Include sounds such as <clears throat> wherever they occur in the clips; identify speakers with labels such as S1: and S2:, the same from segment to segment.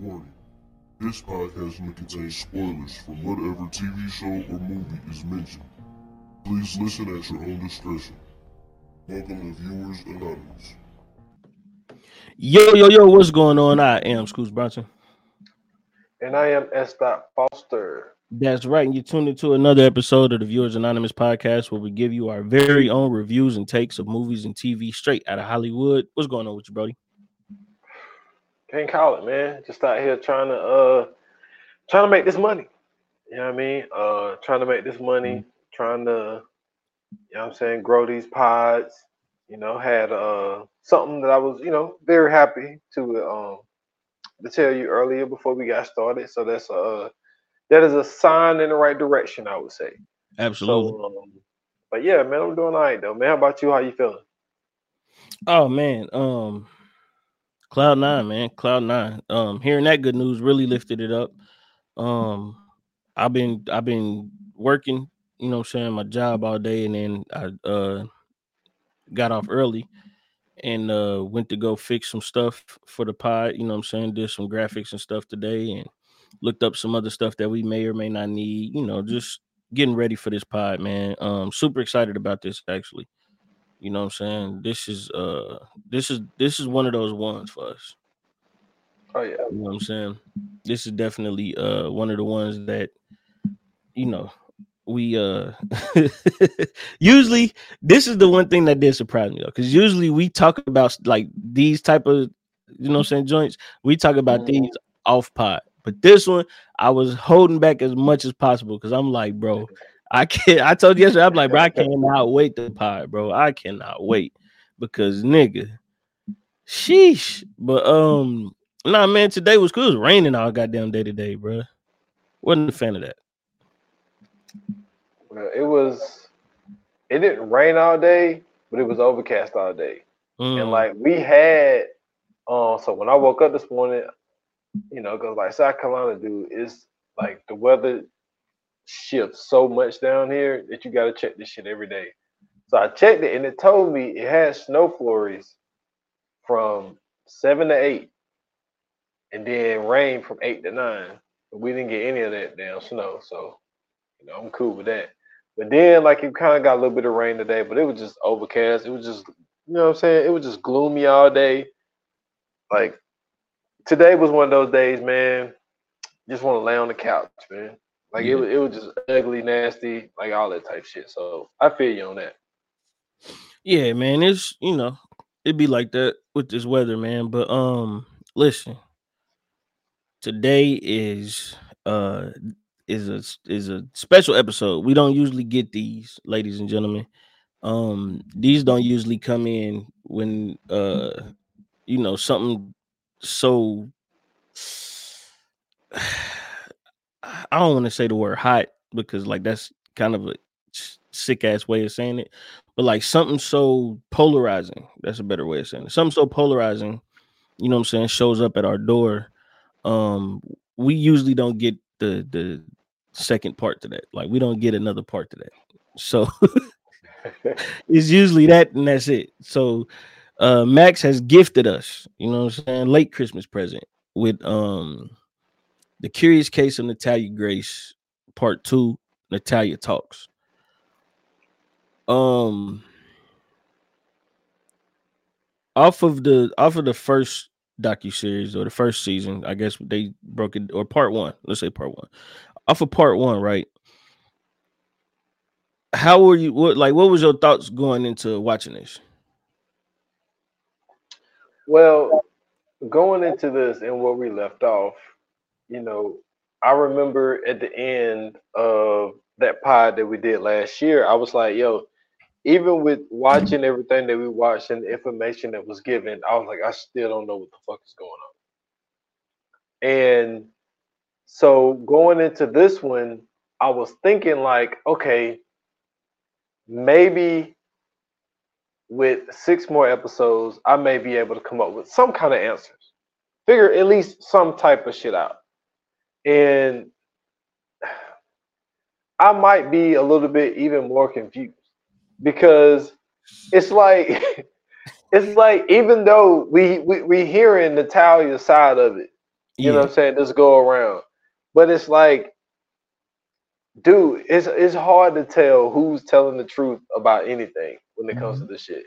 S1: Warning. This podcast may contain spoilers from whatever TV show or movie is mentioned. Please listen at your own discretion. Welcome to Viewers Anonymous.
S2: Yo, yo, yo, what's going on? I am Scoots Bronson.
S3: And I am S. Foster.
S2: That's right. And you're tuned into another episode of the Viewers Anonymous podcast where we give you our very own reviews and takes of movies and TV straight out of Hollywood. What's going on with you, Brody?
S3: Can't call it, man. Just out here trying to uh trying to make this money. You know what I mean? Uh trying to make this money, mm-hmm. trying to you know what I'm saying, grow these pods. You know, had uh something that I was, you know, very happy to um to tell you earlier before we got started. So that's uh that is a sign in the right direction, I would say.
S2: Absolutely.
S3: So, um, but yeah, man, I'm doing all right though. Man, how about you? How you feeling?
S2: Oh man, um Cloud nine, man. Cloud nine. Um, hearing that good news really lifted it up. Um, I've been I've been working, you know, saying my job all day, and then I uh got off early and uh went to go fix some stuff for the pod. You know, I'm saying did some graphics and stuff today, and looked up some other stuff that we may or may not need. You know, just getting ready for this pod, man. Um, super excited about this actually. You know what I'm saying? This is uh this is this is one of those ones for us.
S3: Oh yeah.
S2: You know what I'm saying? This is definitely uh one of the ones that you know we uh <laughs> usually this is the one thing that did surprise me though because usually we talk about like these type of you know I'm saying joints we talk about mm-hmm. these off pot but this one I was holding back as much as possible because I'm like bro I can't. I told you yesterday. I'm like, bro, I <laughs> cannot wait the pod, bro. I cannot wait because nigga, sheesh. But um, nah, man, today was cool. It was raining all goddamn day today, bro. Wasn't a fan of that.
S3: Well, it was. It didn't rain all day, but it was overcast all day, mm. and like we had. Um, so when I woke up this morning, you know, because like South Carolina, dude, it's like the weather shifts so much down here that you got to check this shit every day. So I checked it and it told me it had snow flurries from seven to eight, and then rain from eight to nine. But we didn't get any of that damn snow, so you know I'm cool with that. But then like it kind of got a little bit of rain today, but it was just overcast. It was just you know what I'm saying. It was just gloomy all day. Like today was one of those days, man. Just want to lay on the couch, man. Like yeah. it, it was just ugly, nasty, like all that type shit. So I feel you on that.
S2: Yeah, man. It's you know, it'd be like that with this weather, man. But um, listen, today is uh is a is a special episode. We don't usually get these, ladies and gentlemen. Um, these don't usually come in when uh you know something so <sighs> <sighs> I don't want to say the word hot because like that's kind of a sick ass way of saying it, but like something so polarizing. That's a better way of saying it. Something so polarizing, you know what I'm saying, shows up at our door. Um, we usually don't get the the second part to that. Like we don't get another part to that. So <laughs> it's usually that and that's it. So uh Max has gifted us, you know what I'm saying, late Christmas present with um the Curious Case of Natalia Grace, Part Two. Natalia talks. Um, off of the off of the first docu series or the first season, I guess they broke it or part one. Let's say part one. Off of part one, right? How were you? What like? What was your thoughts going into watching this?
S3: Well, going into this and where we left off, you know, I remember at the end of that pod that we did last year, I was like, yo, even with watching everything that we watched and the information that was given, I was like, I still don't know what the fuck is going on. And so going into this one, I was thinking like, okay, maybe with six more episodes, I may be able to come up with some kind of answers. Figure at least some type of shit out and I might be a little bit even more confused because it's like <laughs> it's like even though we we we hearing Natalia's side of it, You yeah. know what I'm saying? Just go around. But it's like, dude, it's it's hard to tell who's telling the truth about anything when it comes mm-hmm. to this shit.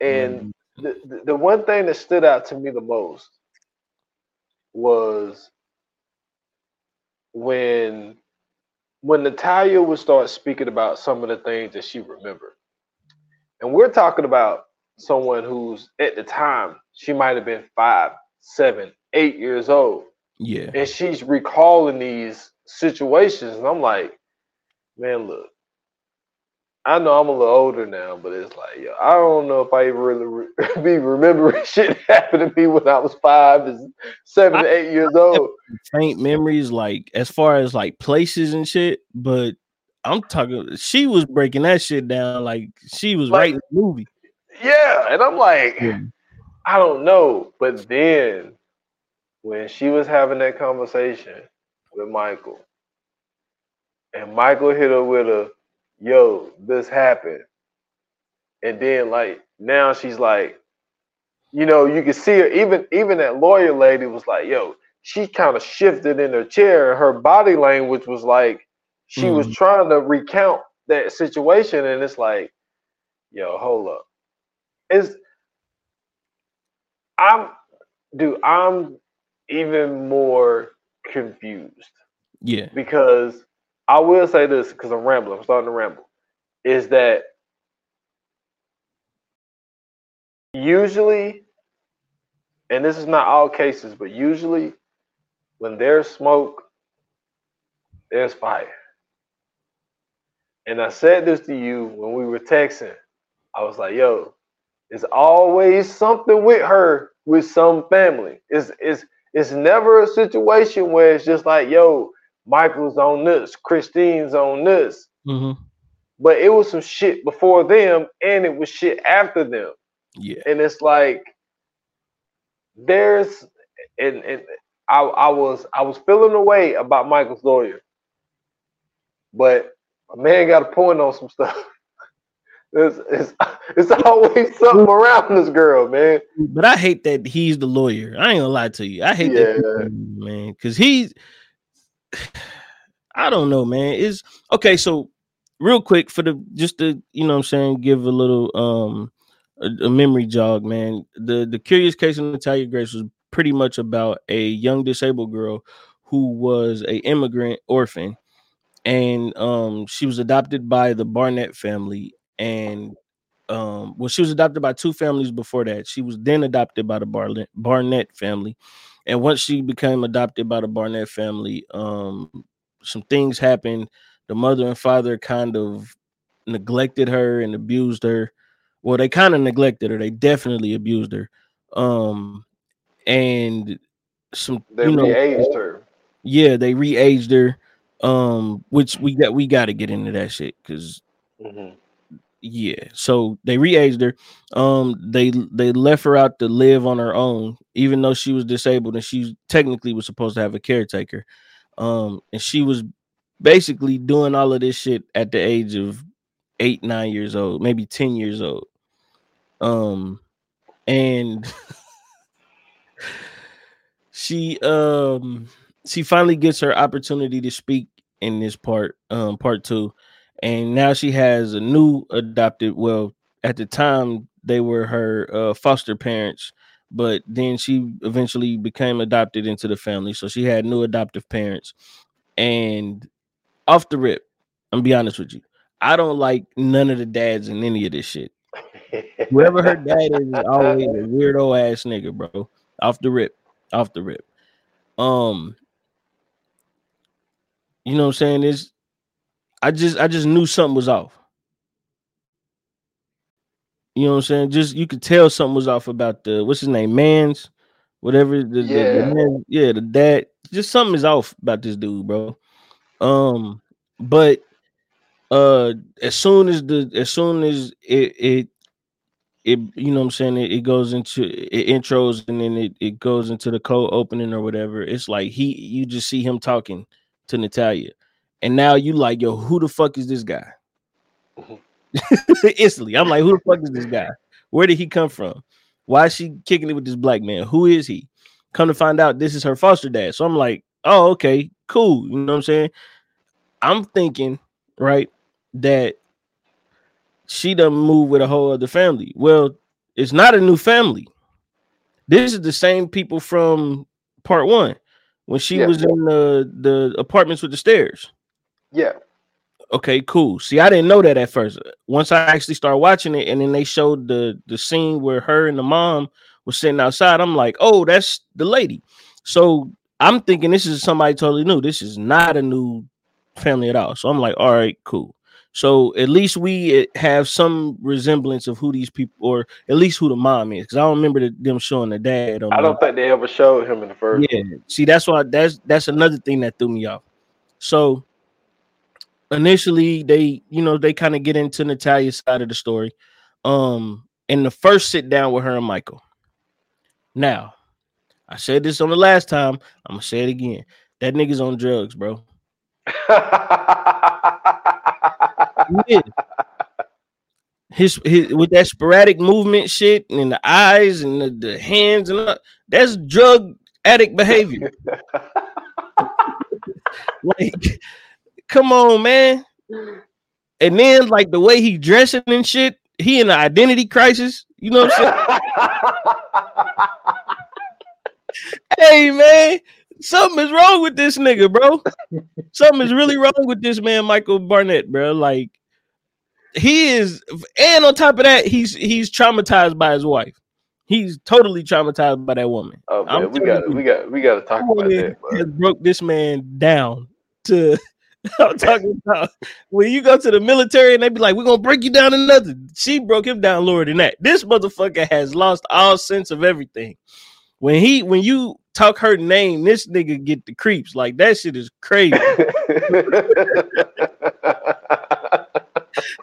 S3: And mm-hmm. the, the one thing that stood out to me the most was when when Natalia would start speaking about some of the things that she remembered. And we're talking about someone who's at the time, she might have been five, seven, eight years old.
S2: Yeah.
S3: And she's recalling these situations. And I'm like, man, look, I know I'm a little older now, but it's like, yo, I don't know if I even really re- <laughs> be remembering <laughs> shit happened to me when I was five and seven, I, eight years old.
S2: Faint memories, like as far as like places and shit, but I'm talking. She was breaking that shit down like she was like, writing the movie.
S3: Yeah, and I'm like, yeah. I don't know, but then when she was having that conversation with Michael, and Michael hit her with a yo, this happened. And then like now she's like, you know, you can see her, even even that lawyer lady was like, yo, she kind of shifted in her chair and her body language was like she mm was trying to recount that situation. And it's like, yo, hold up. It's I'm dude, I'm even more confused.
S2: Yeah.
S3: Because I will say this because I'm rambling. I'm starting to ramble. Is that usually, and this is not all cases, but usually when there's smoke, there's fire. And I said this to you when we were texting. I was like, yo, it's always something with her with some family. It's it's it's never a situation where it's just like, yo, Michael's on this, Christine's on this.
S2: Mm-hmm.
S3: But it was some shit before them, and it was shit after them.
S2: Yeah.
S3: And it's like there's and and I I was I was feeling away about Michael's lawyer, but a man got a point on some stuff. <laughs> It's, it's, it's always something around this girl, man.
S2: But I hate that he's the lawyer. I ain't gonna lie to you. I hate yeah. that man because he's I don't know, man. Is okay. So real quick for the just to you know I'm saying give a little um a, a, memory jog, man. The the curious case of Natalia Grace was pretty much about a young disabled girl who was a immigrant orphan and um she was adopted by the Barnett family and um well she was adopted by two families before that. She was then adopted by the Barnett Barnett family and once she became adopted by the Barnett family, um, some things happened. The mother and father kind of neglected her and abused her. Well, they kind of neglected her. They definitely abused her. Um, and some
S3: they you know, re-aged her.
S2: Yeah, they re-aged her. Um, which we got we got to get into that shit because mm-hmm yeah so they re-aged her. Um they they left her out to live on her own. Even though she was disabled and she technically was supposed to have a caretaker. Um and she was basically doing all of this shit at the age of eight nine years old maybe 10 years old. Um and <laughs> she um she finally gets her opportunity to speak in this part um part two and now she has a new adopted. Well, at the time they were her uh, foster parents, but then she eventually became adopted into the family, so she had new adoptive parents. And off the rip, I'm be honest with you, I don't like none of the dads in any of this shit. Whoever her dad is, is always a weirdo ass nigga, bro. Off the rip, off the rip. Um, you know what I'm saying? Is I just I just knew something was off. You know what I'm saying? Just you could tell something was off about the what's his name, Mans, whatever. The, yeah, the, the man, yeah, the dad. Just something is off about this dude, bro. Um, but uh, as soon as the as soon as it it it you know what I'm saying it, it goes into it intros and then it, it goes into the code opening or whatever. It's like he you just see him talking to Natalia and now you like, yo, who the fuck is this guy? Mm-hmm. <laughs> Instantly, I'm like, who the fuck is this guy? Where did he come from? Why is she kicking it with this black man? Who is he? Come to find out, this is her foster dad. So I'm like, oh, okay, cool. You know what I'm saying? I'm thinking, right, that she done moved with a whole other family. Well, it's not a new family. This is the same people from part one when she yeah. was in the the apartments with the stairs.
S3: Yeah.
S2: Okay, cool. See, I didn't know that at first. Once I actually started watching it, and then they showed the the scene where her and the mom was sitting outside, I'm like, oh, that's the lady. So I'm thinking this is somebody totally new. This is not a new family at all. So I'm like, all right, cool. So at least we eh, have some resemblance of who these people, or at least who the mom is, because I don't remember the, them showing the dad.
S3: I don't think they ever showed him in the first.
S2: Yeah, see, that's why that's that's another thing that threw me off. So initially, they you know they kind of get into Natalia's side of the story. Um, in the first sit down with her and Michael. Now, I said this on the last time. I'm gonna say it again. That nigga's on drugs, bro. <laughs> his, his with that sporadic movement shit and the eyes and the, the hands and all, that's drug addict behavior. <laughs> <laughs> like, come on, man. And then like the way he dressing and shit, he in an identity crisis. You know what I'm saying? <laughs> hey man, something is wrong with this nigga, bro. something is really wrong with this man, Michael Barnett, bro. Like he is, and on top of that, he's he's traumatized by his wife. He's totally traumatized by that woman.
S3: Oh man, we got we got we got to talk about that. Has
S2: broke this man down to. <laughs> I'm talking about when you go to the military and they be like, "We're gonna break you down another." She broke him down lower than that. This motherfucker has lost all sense of everything. When he when you talk her name, this nigga get the creeps. Like that shit is crazy. <laughs>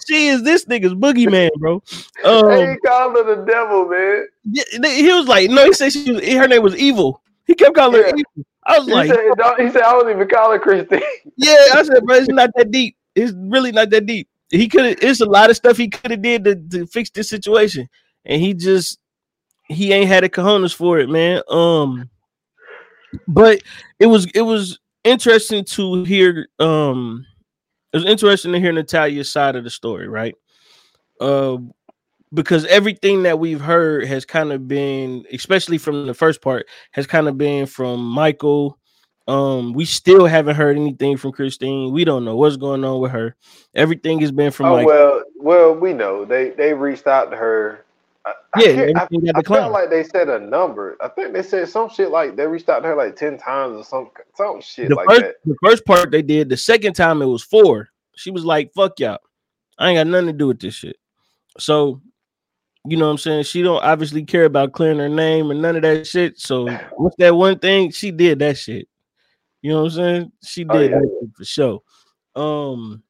S2: she is this nigga's boogeyman, bro.
S3: Um, he called her the devil, man.
S2: He was like, no, he said she was, her name was evil. He kept calling yeah. her. I was
S3: he
S2: like,
S3: said, he said, I wasn't even calling Christine. <laughs>
S2: yeah, I said, bro, it's not that deep. It's really not that deep. He could have. It's a lot of stuff he could have did to, to fix this situation, and he just he ain't had the cojones for it, man. Um, but it was it was interesting to hear. Um, it was interesting to hear Natalia's side of the story, right? Uh, because everything that we've heard has kind of been, especially from the first part, has kind of been from Michael. Um, we still haven't heard anything from Christine. We don't know what's going on with her. Everything has been from.
S3: Oh Michael. well, well, we know they they reached out to her I, yeah, I, I, I felt like they said a number. I think they said some shit like they reached out to her like ten times or some some shit
S2: the
S3: like
S2: first,
S3: that.
S2: The first part they did. The second time it was four. She was like, "Fuck y'all, I ain't got nothing to do with this shit." So, you know what I'm saying? She don't obviously care about clearing her name and none of that shit. So, <laughs> what's that one thing she did? That shit. You know what I'm saying? She oh, did oh, yeah. for sure. Um,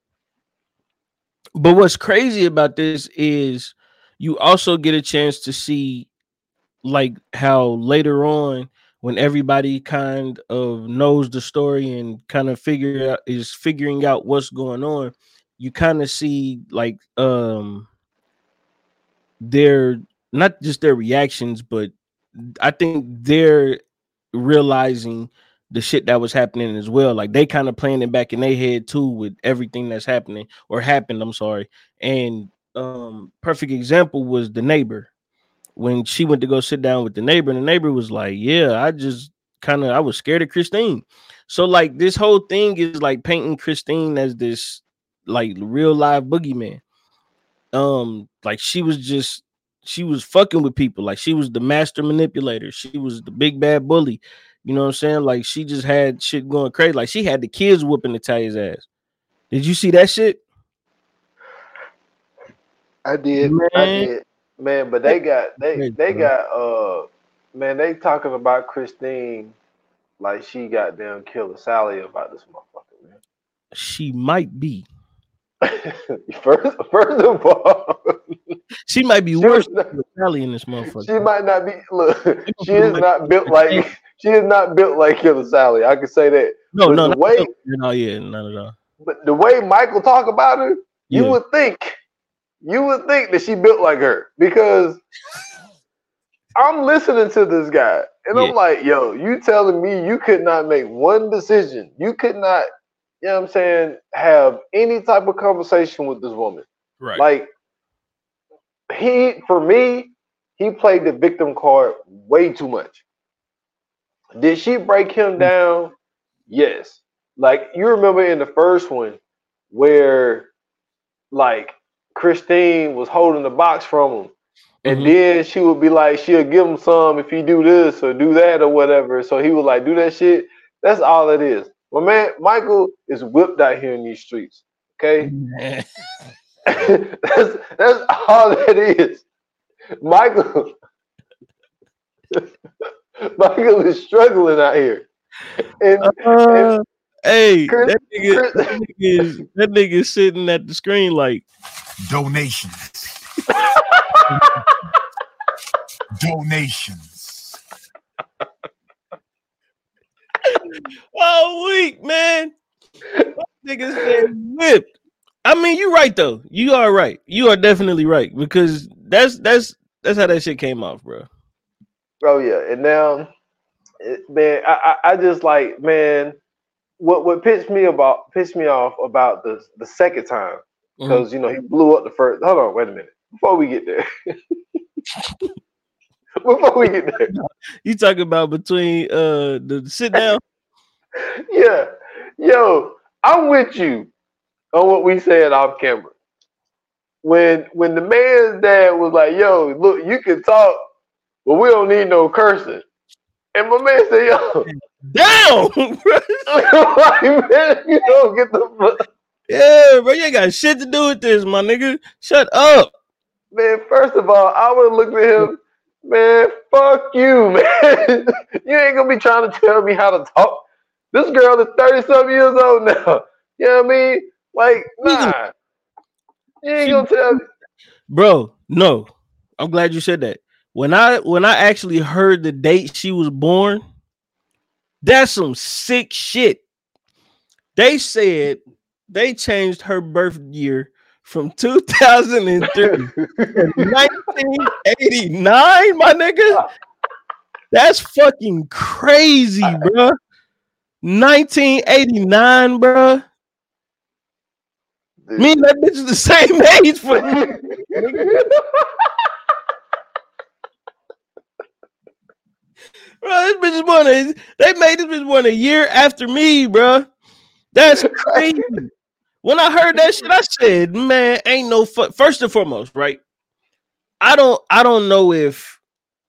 S2: but what's crazy about this is you also get a chance to see like how later on when everybody kind of knows the story and kind of figure out is figuring out what's going on you kind of see like um their not just their reactions but i think they're realizing the shit that was happening as well like they kind of playing it back in their head too with everything that's happening or happened i'm sorry and um perfect example was the neighbor when she went to go sit down with the neighbor, and the neighbor was like, Yeah, I just kind of I was scared of Christine. So like this whole thing is like painting Christine as this like real live boogeyman. Um, like she was just she was fucking with people, like she was the master manipulator, she was the big bad bully. You know what I'm saying? Like she just had shit going crazy. Like she had the kids whooping Natalia's ass. Did you see that shit?
S3: I did. Man. I did. Man, but they got they they got uh man, they talking about Christine like she got them killer Sally about this motherfucker, man.
S2: She might be. <laughs>
S3: first, first of all,
S2: she might be worse than Sally in this motherfucker.
S3: She might not be. Look, she is not built like she is not built like Killer Sally. I can say that.
S2: No, but no, the way, no, yeah, not at all.
S3: But the way Michael talk about her, you yeah. would think you would think that she built like her because I'm listening to this guy, and yeah. I'm like, yo, you telling me you could not make one decision? You could not, you know what I'm saying, have any type of conversation with this woman.
S2: Right.
S3: Like he for me, he played the victim card way too much. Did she break him mm. down? Yes. Like you remember in the first one where like Christine was holding the box from him. And mm-hmm. then she would be like, she'll give him some if he do this or do that or whatever. So he would like do that shit. That's all it is. Well, man, Michael is whipped out here in these streets. Okay, <laughs> that's that's all that is. Michael, <laughs> Michael is struggling out here. And,
S2: uh, and hey, Chris, that, nigga, Chris, that, nigga is, that nigga is sitting at the screen like
S4: donations. <laughs> donations.
S2: Oh, weak man. Niggas said whipped. I mean, you're right though. You are right. You are definitely right because that's that's that's how that shit came off, bro.
S3: Oh yeah, and now, man, I, I, I just like man, what what pissed me about pissed me off about the the second time because mm-hmm. you know he blew up the first. Hold on, wait a minute before we get there. <laughs> before we get there, <laughs>
S2: you talking about between uh the sit down? <laughs>
S3: yeah, yo, I'm with you on what we said off camera. When when the man's dad was like, "Yo, look, you can talk, but we don't need no cursing," and my man said, "Yo,
S2: down, <laughs> <laughs> like, man, you don't get the." Yeah, bro, you ain't got shit to do with this, my nigga. Shut up.
S3: Man, first of all, I would look at him, man, fuck you, man. you ain't gonna be trying to tell me how to talk. This girl is 30 some years old now. <laughs> You know what I mean? Like, nah. You ain't gonna tell me.
S2: Bro, no. I'm glad you said that. When I when I actually heard the date she was born, that's some sick shit. They said they changed her birth year from <laughs> 2003 to 1989, my nigga. <laughs> That's fucking crazy, bro. 1989, bro. Me and that bitch is the same <laughs> age for <laughs> Bro, this bitch is born. A, they made this bitch born a year after me, bro. That's <laughs> crazy. when I heard that shit, I said, "Man, ain't no fu-. first and foremost, right? I don't, I don't know if,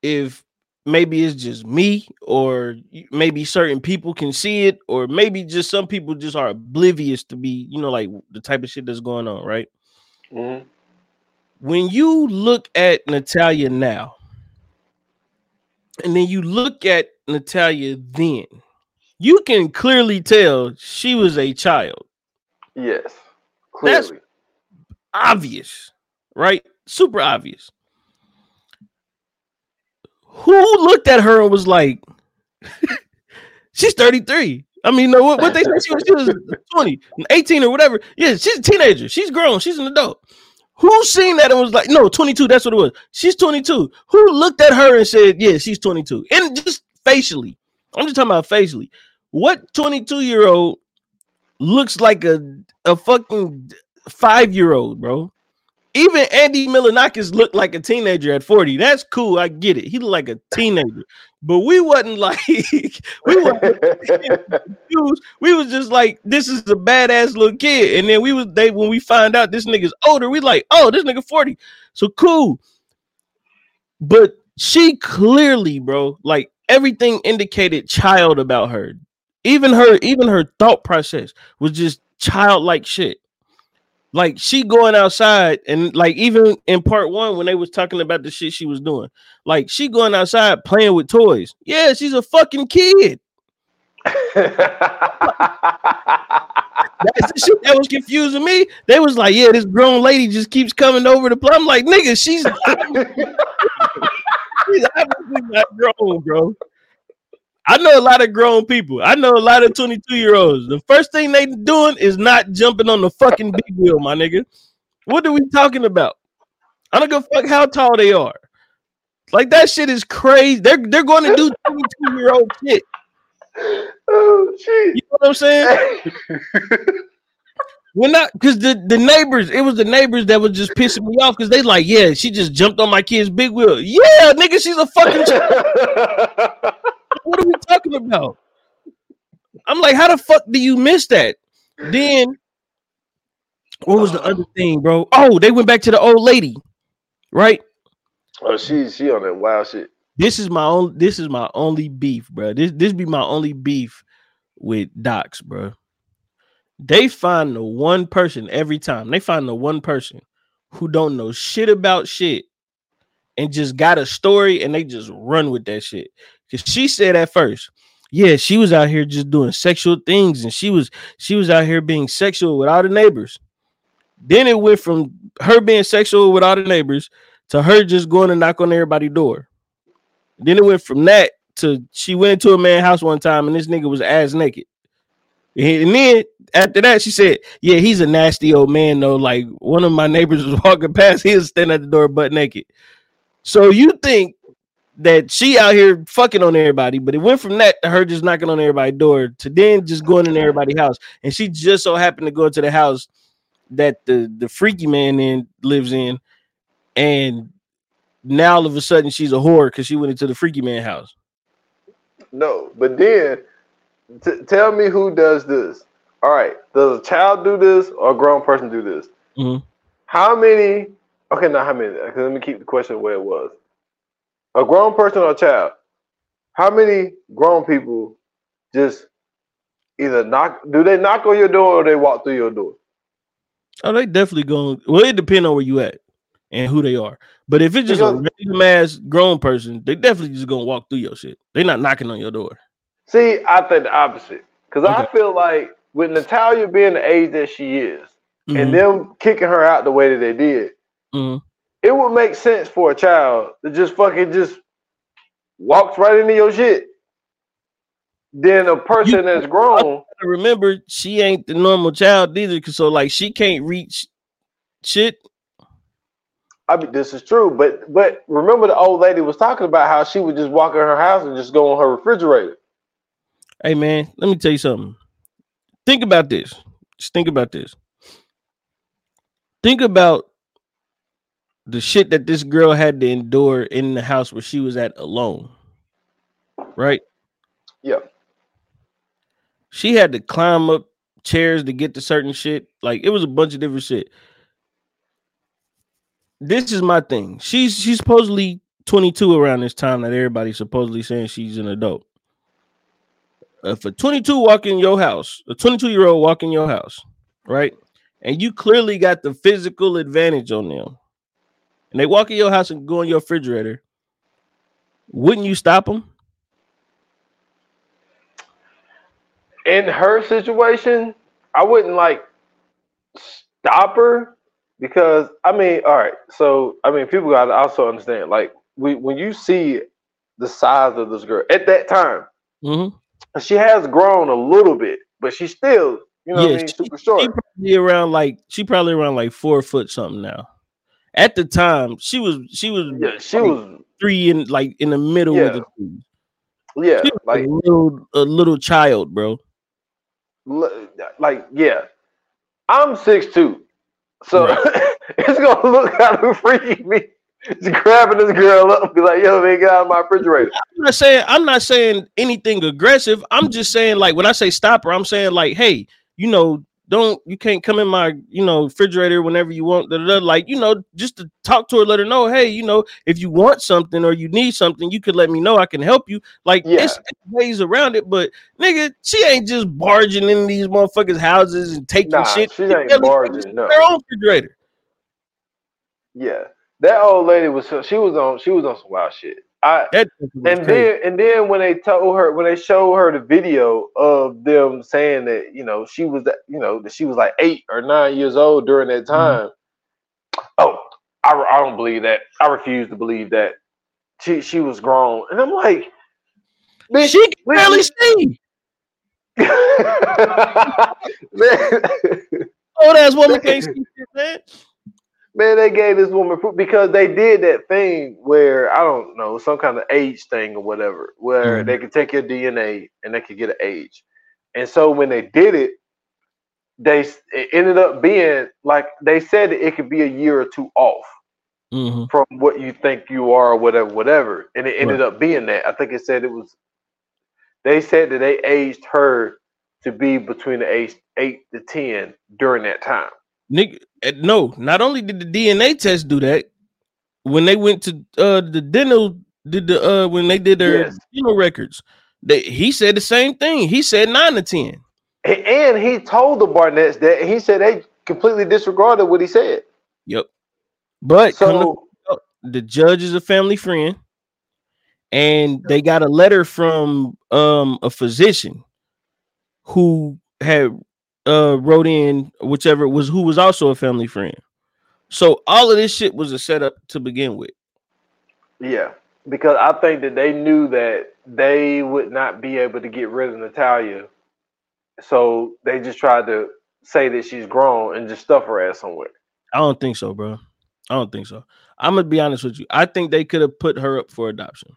S2: if maybe it's just me or maybe certain people can see it or maybe just some people just are oblivious to be you know like the type of shit that's going on right mm-hmm. when you look at natalia now and then you look at natalia then you can clearly tell she was a child
S3: yes clearly. that's
S2: obvious right super obvious who looked at her and was like, <laughs> she's 33. I mean, no, what, what they said she was, she was 20, 18 or whatever. Yeah, she's a teenager. She's grown. She's an adult. Who seen that and was like, no, 22, that's what it was. She's 22. Who looked at her and said, yeah, she's 22? And just facially. I'm just talking about facially. What 22 year old looks like a, a fucking five year old, bro? Even Andy Milonakis looked like a teenager at 40. That's cool. I get it. He looked like a teenager. But we wasn't <laughs> like we were <laughs> we was just like this is a badass little kid. And then we was they when we find out this nigga's older, we like, oh, this nigga 40. So cool. But she clearly, bro, like everything indicated child about her. Even her, even her thought process was just childlike shit. Like she going outside and like even in part one when they was talking about the shit she was doing, like she going outside playing with toys. Yeah, she's a fucking kid. That's the shit that was confusing me. They was like, "Yeah, this grown lady just keeps coming over the play." I'm like, "Nigga, she's <laughs> she's obviously not grown, bro." I know a lot of grown people. I know a lot of 22 year olds. The first thing they doing is not jumping on the fucking big wheel, my nigga. What are we talking about? I don't give a fuck how tall they are. Like that shit is crazy. They're they're going to do 22 year old shit.
S3: Oh shit!
S2: You know what I'm saying? <laughs> We're not because the, the neighbors, it was the neighbors that was just pissing me off because they like, yeah, she just jumped on my kid's big wheel. Yeah, nigga, she's a fucking <laughs> what are we talking about? I'm like, how the fuck do you miss that? Then what was the uh-huh. other thing, bro? Oh, they went back to the old lady, right?
S3: Oh, she she on that wild shit.
S2: This is my own. This is my only beef, bro. This this be my only beef with docs, bro. They find the one person every time. They find the one person who don't know shit about shit and just got a story and they just run with that shit. Cause she said at first, yeah, she was out here just doing sexual things and she was she was out here being sexual with all the neighbors. Then it went from her being sexual with all the neighbors to her just going to knock on everybody's door. Then it went from that to she went into a man's house one time and this nigga was ass naked. And then after that, she said, "Yeah, he's a nasty old man though. Like one of my neighbors was <laughs> walking past, he was standing at the door butt naked." So you think that she out here fucking on everybody, but it went from that to her just knocking on everybody's door to then just going in everybody's house, and she just so happened to go to the house that the the freaky man in lives in, and now all of a sudden she's a whore because she went into the freaky man house.
S3: No, but then t- tell me who does this. All right, does a child do this or a grown person do this?
S2: Mm-hmm.
S3: How many? Okay, not how many. Let me keep the question where it was. A grown person or a child? How many grown people just either knock? Do they knock on your door or they walk through your door?
S2: Oh, they definitely going. Well, it depends on where you at and who they are. But if it's just because, a random ass grown person, they definitely just gonna walk through your shit. They're not knocking on your door.
S3: See, I think the opposite. Because okay. I feel like with Natalia being the age that she is, mm-hmm. and them kicking her out the way that they did,
S2: mm-hmm.
S3: It would make sense for a child to just fucking just walks right into your shit. Then a person you, that's grown.
S2: Remember, she ain't the normal child either, so like she can't reach shit.
S3: I mean, this is true, but but remember the old lady was talking about how she would just walk in her house and just go on her refrigerator.
S2: Hey man, let me tell you something. Think about this. Just think about this. Think about the shit that this girl had to endure in the house where she was at alone. Right?
S3: Yeah.
S2: She had to climb up chairs to get to certain shit. Like it was a bunch of different shit. This is my thing. She's she's supposedly 22 around this time that everybody's supposedly saying she's an adult uh, if a 22 walk in your house, a 22 year old walk in your house, right? And you clearly got the physical advantage on them, and they walk in your house and go in your refrigerator, wouldn't you stop them?
S3: In her situation, I wouldn't like stop her because I mean, all right. So I mean, people got to also understand, like, we when you see the size of this girl at that time,
S2: mm-hmm
S3: she has grown a little bit, but she's still, you know, yeah, I mean, she, super short.
S2: She probably around like she probably around like four foot something now. At the time, she was she was
S3: yeah she like was
S2: three in like in the middle
S3: yeah.
S2: of the
S3: two. Yeah, like
S2: a little a little child, bro.
S3: Like yeah, I'm six two, so right. <laughs> it's gonna look kind of freaky me just grabbing this girl up and be like, yo, man, get out of my refrigerator.
S2: I'm not saying I'm not saying anything aggressive. I'm just saying, like, when I say stop her, I'm saying, like, hey, you know, don't you can't come in my you know refrigerator whenever you want like you know just to talk to her let her know hey you know if you want something or you need something you could let me know i can help you like yeah. it's, it's ways around it but nigga she ain't just barging in these motherfuckers houses and taking
S3: nah,
S2: shit
S3: she ain't barging no.
S2: her own refrigerator
S3: yeah that old lady was she was on she was on some wild shit. I and then and then when they told her when they showed her the video of them saying that you know she was that you know that she was like eight or nine years old during that mm-hmm. time. Mm-hmm. Oh, I, I don't believe that. I refuse to believe that she she was grown, and I'm like,
S2: man, she can barely see. <laughs>
S3: man.
S2: Old ass woman can't see shit, man.
S3: Man, they gave this woman proof because they did that thing where I don't know some kind of age thing or whatever, where mm-hmm. they could take your DNA and they could get an age. And so when they did it, they it ended up being like they said it could be a year or two off mm-hmm. from what you think you are or whatever, whatever. And it ended right. up being that. I think it said it was. They said that they aged her to be between the age eight to ten during that time.
S2: Nick, eh, no. Not only did the DNA test do that, when they went to uh the dental did the uh when they did their yes. dental records, they he said the same thing. He said nine to ten.
S3: And he told the Barnetts that he said they completely disregarded what he said.
S2: Yep. But so the judge is a family friend, and they got a letter from um a physician who had uh wrote in whichever was who was also a family friend. So all of this shit was a setup to begin with.
S3: Yeah, because I think that they knew that they would not be able to get rid of Natalia, so they just tried to say that she's grown and just stuff her ass somewhere.
S2: I don't think so, bro. I don't think so. I'm gonna be honest with you. I think they could have put her up for adoption.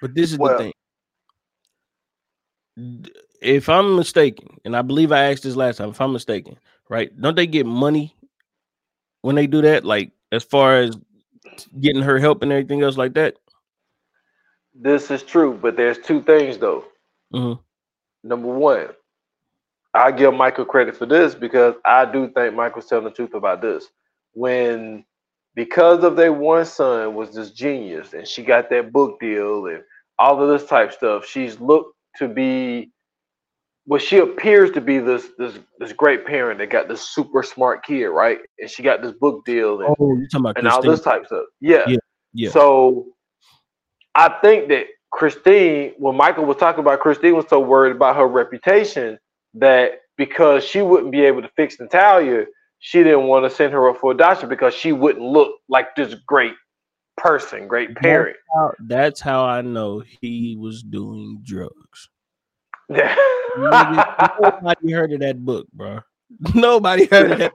S2: But this is well, the thing if I'm mistaken, and I believe I asked this last time, if I'm mistaken, right? Don't they get money when they do that? Like as far as getting her help and everything else like that?
S3: This is true, but there's two things though. Mm-hmm. Number one, I give Michael credit for this because I do think Michael's telling the truth about this. When because of their one son was this genius and she got that book deal and all of this type stuff, she's looked to be well, she appears to be this this this great parent that got this super smart kid, right? And she got this book deal and, oh, you're talking about and all this type of stuff. Yeah. yeah. Yeah. So I think that Christine, when Michael was talking about Christine was so worried about her reputation that because she wouldn't be able to fix Natalia, she didn't want to send her up for adoption because she wouldn't look like this great person, great parent.
S2: That's how, that's how I know he was doing drugs. Yeah. <laughs> Nobody heard of that book, bro. <laughs> Nobody heard of that.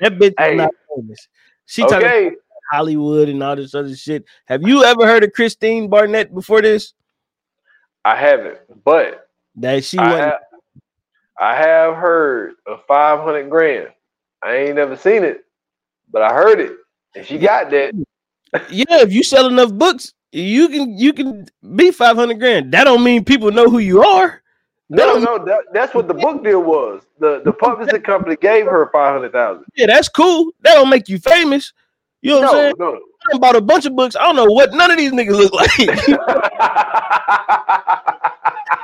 S2: that bitch hey. is not famous. She okay. talking Hollywood and all this other shit. Have you ever heard of Christine Barnett before this?
S3: I haven't, but
S2: that she
S3: I have, I have heard of five hundred grand. I ain't never seen it, but I heard it, and she got that.
S2: yeah, if you sell enough books, you can you can be five hundred grand. That don't mean people know who you are.
S3: no, no, that, that's what the book deal was. The the publishing <laughs> company gave her five hundred thousand.
S2: Yeah, that's cool. That don't make you famous. You know what no, I'm saying? No. I bought a bunch of books. I don't know what none of these niggas look like. <laughs>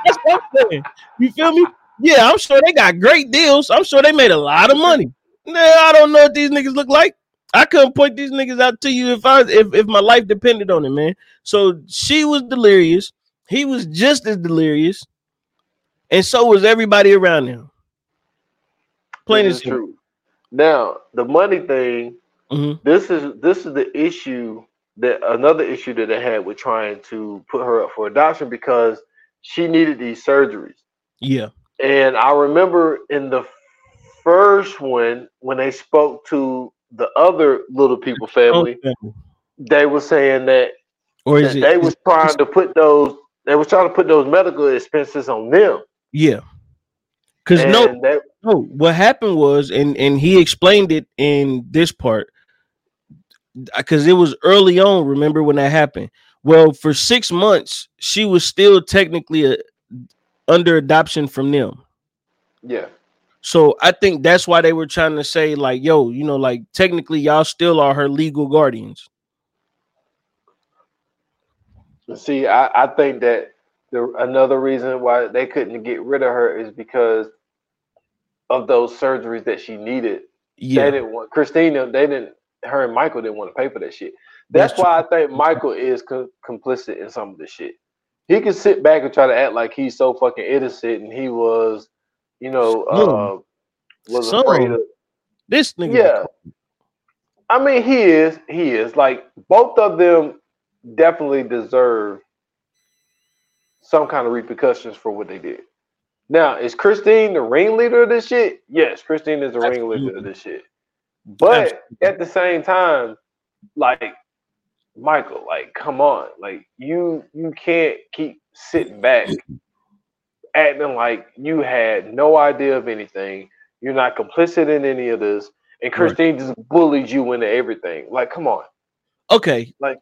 S2: that's what I'm saying. You feel me? Yeah, I'm sure they got great deals. I'm sure they made a lot of money. Nah, I don't know what these niggas look like. I couldn't point these niggas out to you if I if, if my life depended on it, man. So she was delirious. He was just as delirious, and so was everybody around him.
S3: Plain as true. Now the money thing. Mm-hmm. This is this is the issue that another issue that they had with trying to put her up for adoption because she needed these surgeries.
S2: Yeah.
S3: And I remember in the first one when they spoke to the other little people family, they were saying that, or is that it, they was trying to put those they was trying to put those medical expenses on them.
S2: Yeah. Cause and no, that, no, what happened was, and and he explained it in this part, uh, because it was early on. Remember when that happened? Well, for six months, she was still technically a, under adoption from them.
S3: Yeah.
S2: So I think that's why they were trying to say, like, yo, you know, like technically y'all still are her legal guardians.
S3: See, I, I think that the another reason why they couldn't get rid of her is because of those surgeries that she needed. Yeah. They didn't want Christina, they didn't her and Michael didn't want to pay for that shit. That's, That's why I think Michael is co- complicit in some of this shit. He can sit back and try to act like he's so fucking innocent and he was you know, uh, was afraid of
S2: this nigga.
S3: Yeah. I mean, he is. He is. Like both of them definitely deserve some kind of repercussions for what they did. Now, is Christine the ringleader of this shit? Yes, Christine is the Absolutely. ringleader of this shit. But Absolutely. at the same time, like Michael, like come on, like you you can't keep sitting back acting like you had no idea of anything. You're not complicit in any of this, and Kristine right. just bullied you into everything. Like, come on.
S2: Okay.
S3: Like,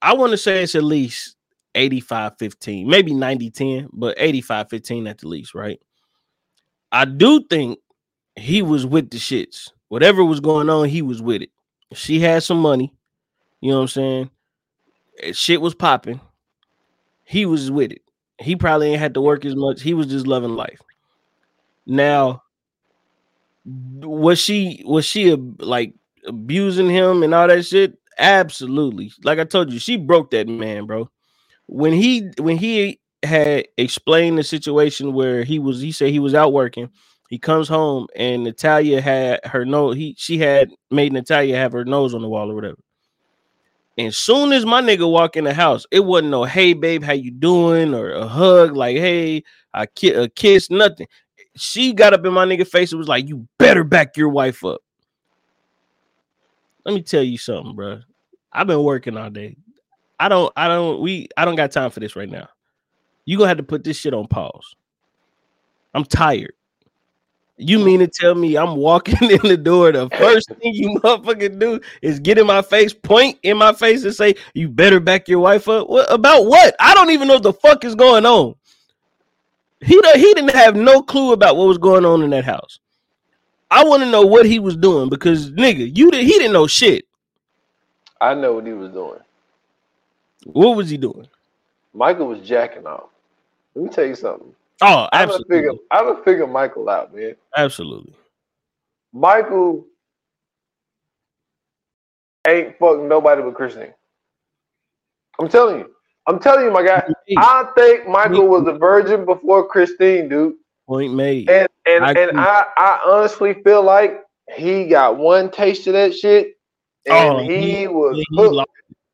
S2: I want to say it's at least 85 15, maybe 90 10, but 85 15 at the least, right? I do think he was with the shits. Whatever was going on, he was with it. She had some money, you know what I'm saying? Shit was popping. He was with it. He probably ain't had to work as much. He was just loving life. Now, was she was she like abusing him and all that shit? Absolutely. Like I told you, she broke that man, bro. When he when he had explained the situation where he was, he said he was out working. He comes home and Natalia had her nose. He she had made Natalia have her nose on the wall or whatever. And soon as my nigga walk in the house, it wasn't no "Hey babe, how you doing?" or a hug like "Hey, I ki- a kiss," nothing. She got up in my nigga face and was like, "You better back your wife up." Let me tell you something, bro. I've been working all day. I don't, I don't, we, I don't got time for this right now. You gonna have to put this shit on pause. I'm tired. You mean to tell me I'm walking <laughs> in the door? The first thing you motherfucking do is get in my face, point in my face, and say, "You better back your wife up." What about what? I don't even know what the fuck is going on. He he didn't have no clue about what was going on in that house. I want to know what he was doing because nigga, you did he didn't know shit.
S3: I know what he was doing.
S2: What was he doing?
S3: Michael was jacking off. Let me tell you something.
S2: Oh, absolutely.
S3: I figure I would figure Michael out, man.
S2: Absolutely.
S3: Michael ain't fucking nobody but Kristine. I'm telling you. I'm telling you, my guy. I think Michael was a virgin before Kristine, dude.
S2: Point made.
S3: And and I and I, I honestly feel like he got one taste of that shit, and oh, he, he, was he, lost,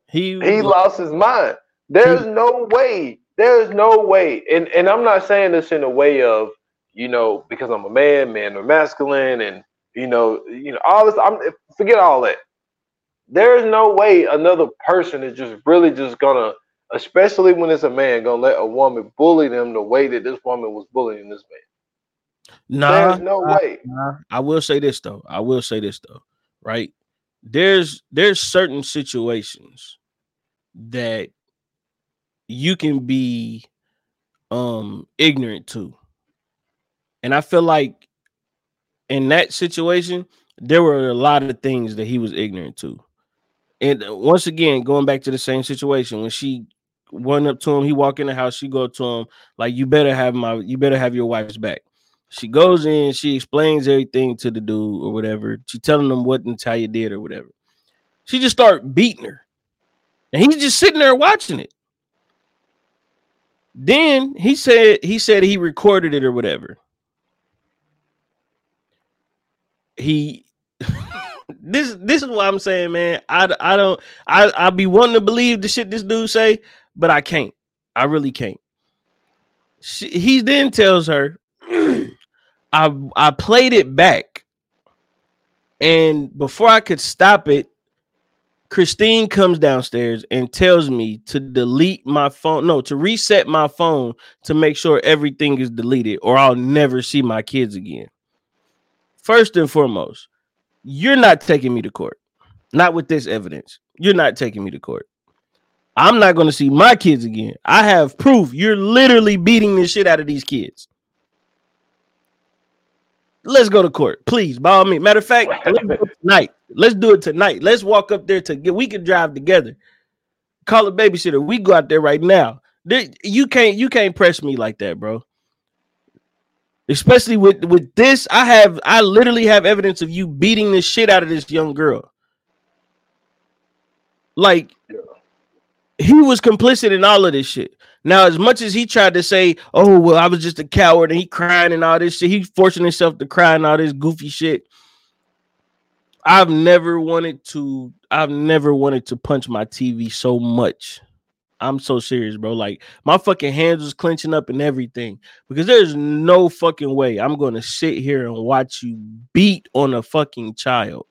S3: he, he lost his mind. There's no way there's no way, and and I'm not saying this in a way of you know because I'm a man, man or masculine, and you know you know all this. I'm forget all that. There's no way another person is just really just gonna, especially when it's a man, gonna let a woman bully them the way that this woman was bullying this man.
S2: Nah,
S3: there's no
S2: nah,
S3: way.
S2: Nah. I will say this though. I will say this though. Right? There's there's certain situations that you can be um ignorant to. And I feel like in that situation, there were a lot of things that he was ignorant to. And once again, going back to the same situation, when she went up to him, he walked in the house, she go to him, like, you better have my you better have your wife's back. She goes in, she explains everything to the dude or whatever. She telling him what Natalia did or whatever. She just start beating her. And he's just sitting there watching it. Then he said he said he recorded it or whatever. He <laughs> this this is what I'm saying, man. I I don't I I be wanting to believe the shit this dude say, but I can't. I really can't. She, he then tells her, <clears throat> I I played it back, and before I could stop it, Kristine comes downstairs and tells me to delete my phone, no, to reset my phone to make sure everything is deleted or I'll never see my kids again. First and foremost, you're not taking me to court. Not with this evidence. You're not taking me to court. I'm not going to see my kids again. I have proof. You're literally beating the shit out of these kids. Let's go to court, please. By all means. Matter of fact, tonight. Let's do it tonight. Let's walk up there to get. We can drive together. Call a babysitter. We go out there right now. you can't. You can't press me like that, bro. Especially with with this, I have. I literally have evidence of you beating the shit out of this young girl. Like he was complicit in all of this shit. Now, as much as he tried to say, "Oh, well, I was just a coward," and he crying and all this shit, he forcing himself to cry and all this goofy shit. I've never wanted to. I've never wanted to punch my TV so much. I'm so serious, bro. Like my fucking hands was clenching up and everything because there's no fucking way I'm gonna sit here and watch you beat on a fucking child.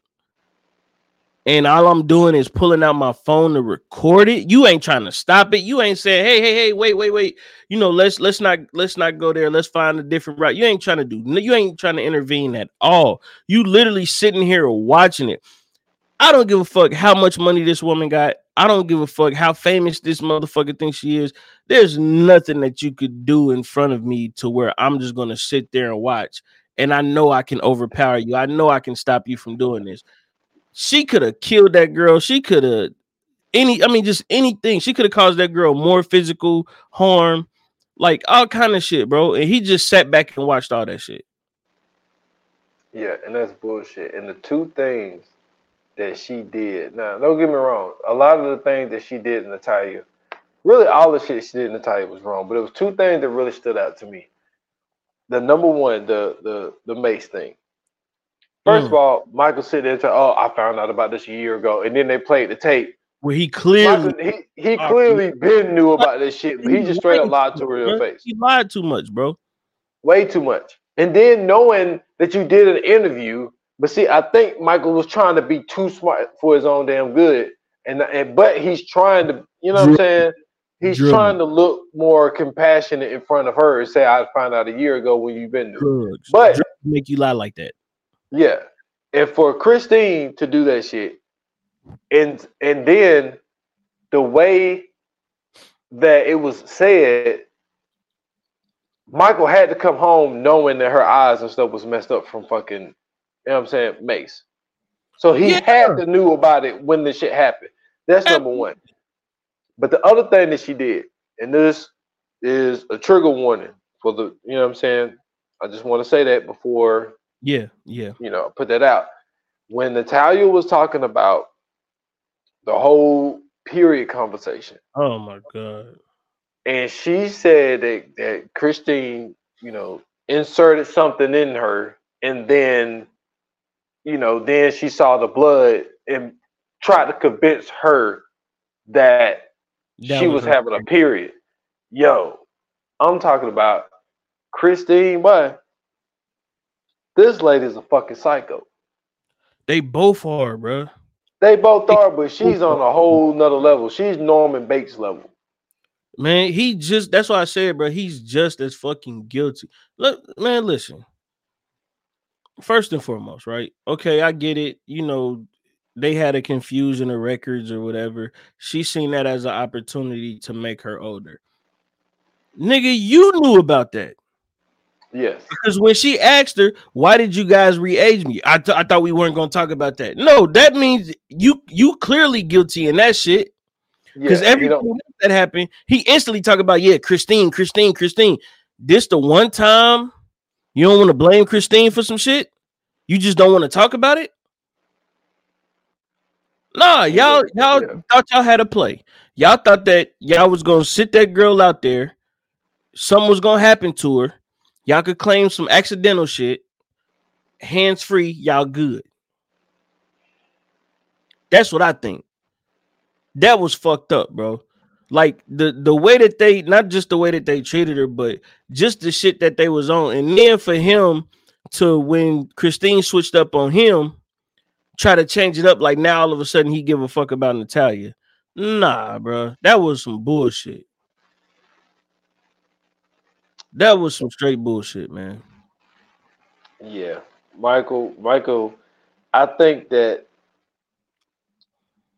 S2: And all I'm doing is pulling out my phone to record it. You ain't trying to stop it. You ain't saying, "Hey, hey, hey, wait, wait, wait." You know, let's let's not let's not go there. Let's find a different route. You ain't trying to do. You ain't trying to intervene at all. You literally sitting here watching it. I don't give a fuck how much money this woman got. I don't give a fuck how famous this motherfucker thinks she is. There's nothing that you could do in front of me to where I'm just gonna sit there and watch. And I know I can overpower you. I know I can stop you from doing this. She could have killed that girl. She could have any, I mean, just anything. She could have caused that girl more physical harm, like all kind of shit, bro. And he just sat back and watched all that shit.
S3: Yeah, and that's bullshit. And the two things that she did. Now, don't get me wrong. A lot of the things that she did in Natalia, really all the shit she did in Natalia was wrong. But it was two things that really stood out to me. The number one, the the the Mace thing. First mm. of all, Michael said there to, oh, I found out about this a year ago, and then they played the tape.
S2: Where he clearly
S3: Michael, he, he oh, clearly been knew <laughs> about this shit, but he just straight up lied to her face.
S2: He lied too much, bro.
S3: Way too much. And then knowing that you did an interview but see, I think Michael was trying to be too smart for his own damn good, and and but he's trying to, you know what I'm saying? He's trying to look more compassionate in front of her and say, "I found out a year ago when you've been there." But
S2: make you lie like that.
S3: Yeah, and for Kristine to do that shit, and and then the way that it was said, Michael had to come home knowing that her eyes and stuff was messed up from fucking you know what I'm saying? Mace. So he yeah. had to knew about it when the shit happened. That's number one. But the other thing that she did, and this is a trigger warning for the, you know what I'm saying? I just want to say that before
S2: yeah, yeah.
S3: You know, put that out. When Natalia was talking about the whole period conversation.
S2: Oh my god.
S3: And she said that, that Kristine, you know, inserted something in her and then you know, then she saw the blood and tried to convince her that, that she was, was having a period. Yo, I'm talking about Kristine, but this lady's a fucking psycho.
S2: They both are, bro.
S3: They both are, but she's on a whole nother level. She's Norman Bates level.
S2: Man, he just that's why I said, bro, he's just as fucking guilty. Look, man, listen first and foremost, right? Okay, I get it. You know, they had a confusion of records or whatever. She seen that as an opportunity to make her older. Nigga, you knew about that.
S3: Yes.
S2: Because when she asked her, why did you guys re-age me? I, th- I thought we weren't gonna talk about that. No, that means you you clearly guilty in that shit. Because yeah, everything that happened, he instantly talked about, yeah, Kristine, Kristine, Kristine. This the one time you don't want to blame Kristine for some shit? You just don't want to talk about it? Nah, y'all y'all yeah. thought y'all had a play. Y'all thought that y'all was gonna sit that girl out there. Something was gonna happen to her. Y'all could claim some accidental shit. Hands free, y'all good. That's what I think. That was fucked up, bro. Like the the way that they not just the way that they treated her, but just the shit that they was on. And then for him to when Kristine switched up on him, try to change it up like now all of a sudden he give a fuck about Natalia. Nah, bro. That was some bullshit. That was some straight bullshit, man.
S3: Yeah. Michael, Michael, I think that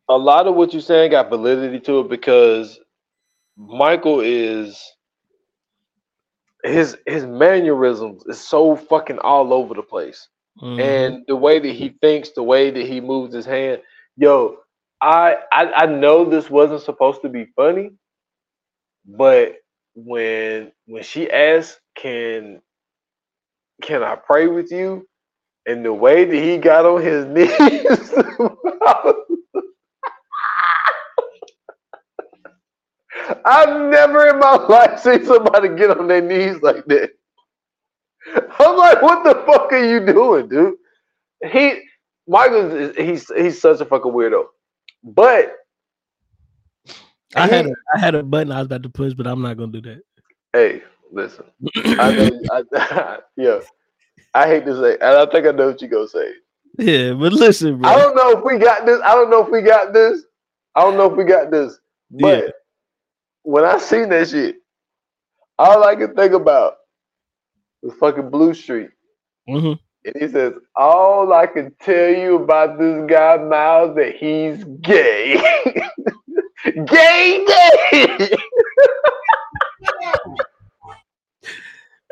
S3: a lot of what you're saying got validity to it because Michael is his his mannerisms is so fucking all over the place. Mm-hmm. And the way that he thinks, the way that he moves his hand, yo, I, I I know this wasn't supposed to be funny, but when when she asked, "Can can I pray with you?" and the way that he got on his <laughs> knees, I've never in my life seen somebody get on their knees like that. I'm like, what the fuck are you doing, dude? He Michael he's he's such a fucking weirdo. But
S2: I had a, I had a button I was about to push, but I'm not gonna do that.
S3: Hey, listen. I I, <laughs> yeah. I hate to say, and I think I know what you gonna say.
S2: Yeah, but listen, bro.
S3: I don't know if we got this. I don't know if we got this. I don't know if we got this. But yeah. when I seen that shit, all I can think about was fucking Blue Streak.
S2: Mm-hmm.
S3: And he says, All I can tell you about this guy, Miles, that he's gay. <laughs> gay, gay.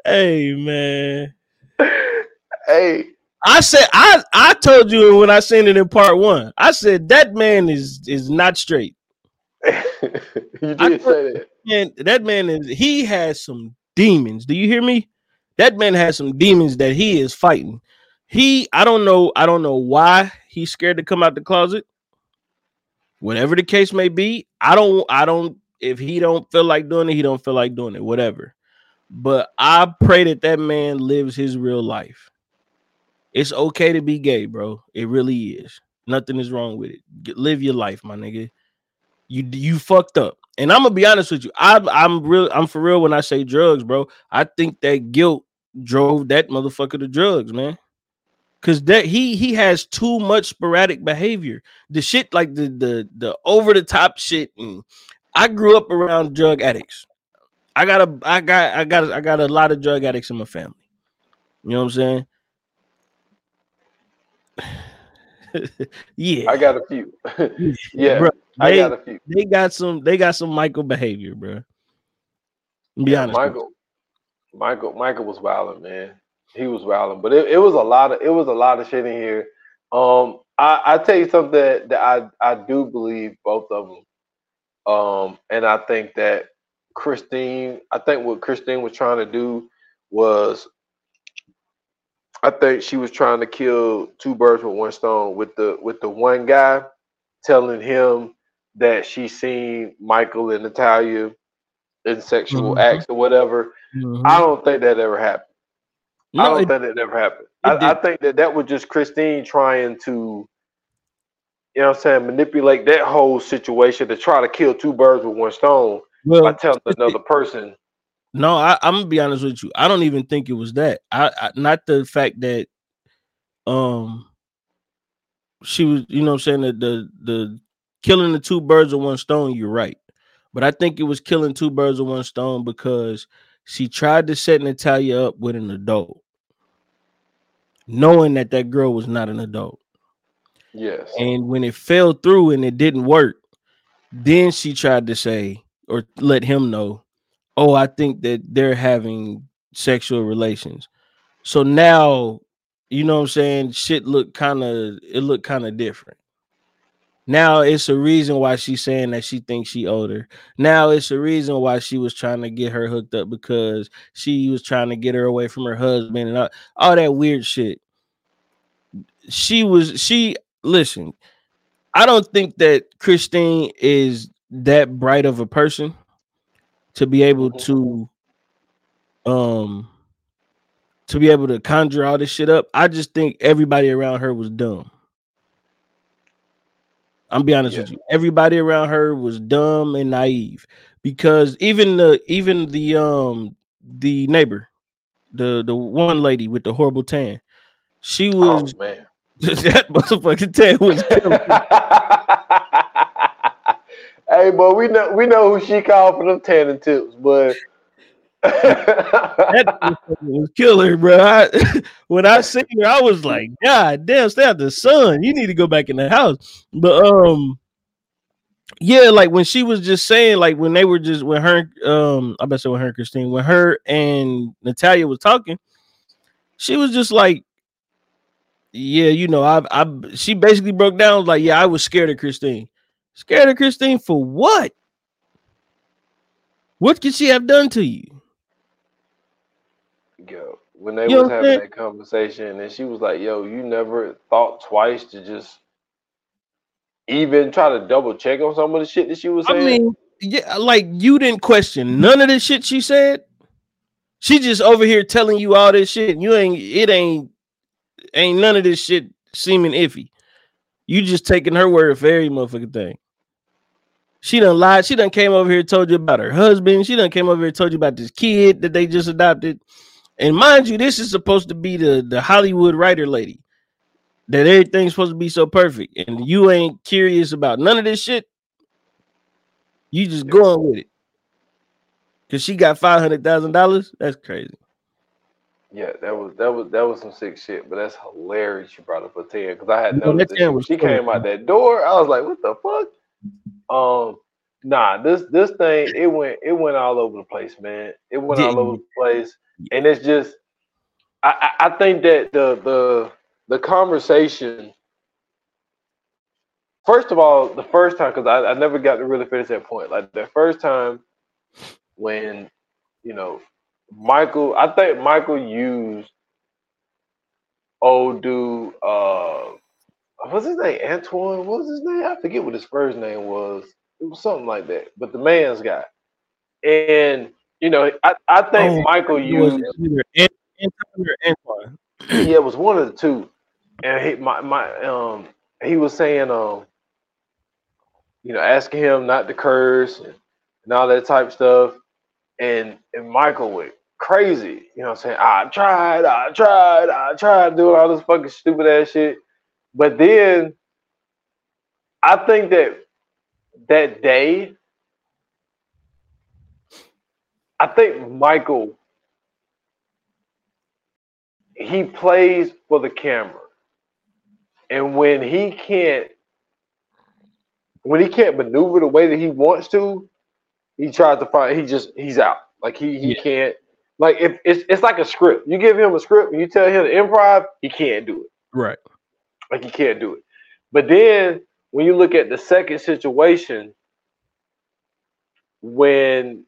S2: hey, man.
S3: Hey.
S2: I said I I told you when I seen it in part one. I said that man is is not straight. <laughs>
S3: you did say that.
S2: Man, that man is he has some demons. Do you hear me? That man has some demons that he is fighting. He I don't know, I don't know why he's scared to come out the closet. Whatever the case may be, I don't I don't if he don't feel like doing it, he don't feel like doing it, whatever. But I pray that that man lives his real life. It's okay to be gay, bro. It really is. Nothing is wrong with it. Get, live your life, my nigga. You you fucked up. And I'm gonna be honest with you. I, I'm real. I'm for real when I say drugs, bro. I think that guilt drove that motherfucker to drugs, man. Cause that he he has too much sporadic behavior. The shit like the the the over the top shit. And I grew up around drug addicts. I got a I got I got I got a lot of drug addicts in my family. You know what I'm saying? <sighs> yeah,
S3: I got a few. yeah, <laughs> bro, I got a few.
S2: They got some. They got some Michael behavior, bro. Be yeah, honest,
S3: Michael. Michael. Michael was wilding, man. He was wilding, but it, it was a lot of it was a lot of shit in here. Um, I, I tell you something that, that I I do believe both of them. Um, and I think that Kristine, I think what Kristine was trying to do was I think she was trying to kill two birds with one stone with the with the one guy telling him that she seen Michael and Natalia in sexual mm-hmm. acts or whatever. Mm-hmm. I don't think that ever happened. No, I don't it, think that ever happened. I, I, think that that was just Kristine trying to, you know, what I'm saying, manipulate that whole situation to try to kill two birds with one stone well, by telling another person
S2: no, I, am gonna be honest with you. I don't even think it was that. I, I not the fact that um she was, you know, I'm saying that the the killing the two birds with one stone. You're right, but I think it was killing two birds with one stone because she tried to set Natalia up with an adult, knowing that that girl was not an adult.
S3: Yes.
S2: And when it fell through and it didn't work, then she tried to say or let him know oh, I think that they're having sexual relations. So now, you know what I'm saying? Shit looked kind of it looked kind of different. Now it's a reason why she's saying that she thinks she older. Now it's a reason why she was trying to get her hooked up because she was trying to get her away from her husband and all, all that weird shit. She was she listen. I don't think that Kristine is that bright of a person to be able mm-hmm. to um to be able to conjure all this shit up. I just think everybody around her was dumb. I'm be honest yeah. with you. Everybody around her was dumb and naive because even the even the um the neighbor, the the one lady with the horrible tan, she oh, was
S3: oh, man. <laughs>
S2: that motherfucking tan was <laughs>
S3: Hey, but we know we know who she called for them tanning tips, but <laughs>
S2: that <laughs> was killer, bro. I, <laughs> when I seen her, I was like, God damn, stay out the sun. You need to go back in the house. But um, yeah, like when she was just saying, like when they were just when her um, I bet say when her Kristine, when her and Natalia was talking, she was just like, Yeah, you know, I I she basically broke down like, Yeah, I was scared of Kristine. Scared of Kristine for what? What could she have done to you?
S3: When they you was having that conversation, and she was like, "Yo, you never thought twice to just even try to double check on some of the shit that she was saying." I mean,
S2: yeah, like you didn't question none of the shit she said. She just over here telling you all this shit. And You ain't it ain't ain't none of this shit seeming iffy. You just taking her word for every motherfucking thing. She done lied. She done came over here told you about her husband. She done came over here told you about this kid that they just adopted. And mind you, this is supposed to be the, the Hollywood writer lady. That everything's supposed to be so perfect. And you ain't curious about none of this shit. You just going with it. Cause she got five hundred thousand dollars. That's crazy.
S3: Yeah, that was that was that was some sick shit. But that's hilarious. You brought up a ten because I had noticed that she, she came out that door. I was like, what the fuck? Um, nah, this this thing it went it went all over the place, man. It went all over the place, and it's just I, I, think that the the the conversation. First of all, the first time because I, I never got to really finish that point. Like the first time when you know Michael, I think Michael used old dude. Uh, what's his name? Antwon. What was his name? I forget what his first name was. It was something like that. But the man's guy, and you know, I, I think oh, Michael used <clears throat> yeah, it was one of the two. And he my my um he was saying um you know asking him not to curse and, and all that type of stuff, and and Michael went crazy. You know what I'm saying? I tried, I tried, I tried doing all this fucking stupid ass shit. But then I think that that day, I think Michael he plays for the camera. And when he can't when he can't maneuver the way that he wants to, he tries to find he just he's out. Like he he yeah. can't like if it's it's like a script. You give him a script and you tell him to improv, he can't do it.
S2: Right.
S3: Like he can't do it. But then when you look at the second situation, when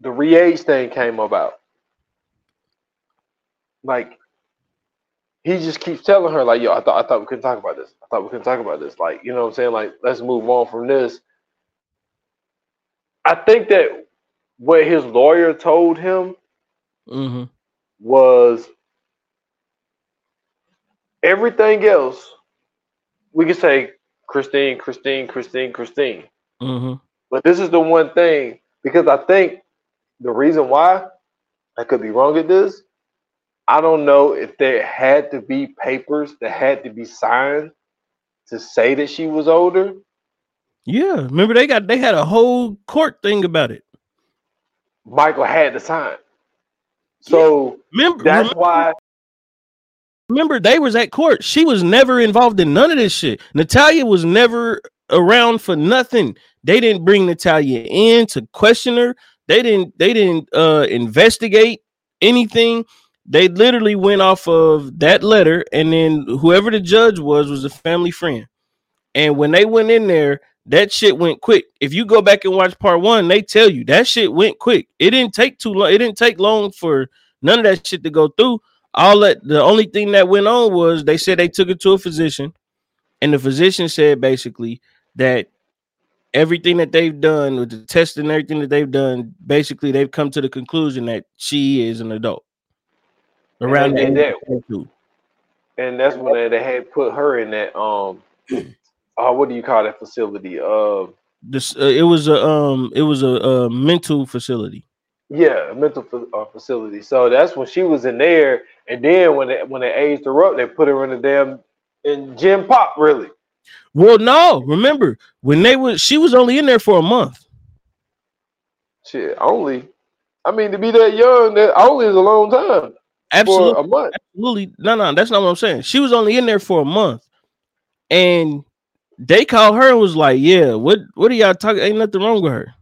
S3: the re-age thing came about, like he just keeps telling her, like, yo, I thought I thought we couldn't talk about this. I thought we couldn't talk about this. Like, you know what I'm saying? Like, let's move on from this. I think that what his lawyer told him
S2: mm-hmm.
S3: was everything else. We could say Kristine, Kristine, Kristine, Kristine.
S2: Mm-hmm.
S3: But this is the one thing because I think the reason why I could be wrong at this. I don't know if there had to be papers that had to be signed to say that she was older.
S2: Yeah, remember they got they had a whole court thing about it.
S3: Michael had to sign. So remember, that's remember, why.
S2: Remember, they was at court. She was never involved in none of this shit. Natalia was never around for nothing. They didn't bring Natalia in to question her. They didn't. They didn't uh, investigate anything. They literally went off of that letter, and then whoever the judge was was a family friend. And when they went in there, that shit went quick. If you go back and watch part one, they tell you that shit went quick. It didn't take too long. It didn't take long for none of that shit to go through. All that the only thing that went on was they said they took it to a physician, and the physician said basically that everything that they've done with the test and everything that they've done, basically they've come to the conclusion that she is an adult.
S3: Around and, that, and that's when they had put her in that um <clears throat> uh, what do you call that facility? Uh,
S2: this uh, it was a um it was a, a mental facility.
S3: Yeah, a mental uh, facility. So that's when she was in there, and then when they when they aged her up, they put her in the damn in gen pop. Really?
S2: Well, no. Remember when they was she was only in there for a month.
S3: Shit, only. I mean, to be that young, that only is a long time.
S2: Absolutely, a month. Absolutely, no, no, that's not what I'm saying. She was only in there for a month, and they called her and was like, "Yeah, what what are y'all talking? Ain't nothing wrong with her."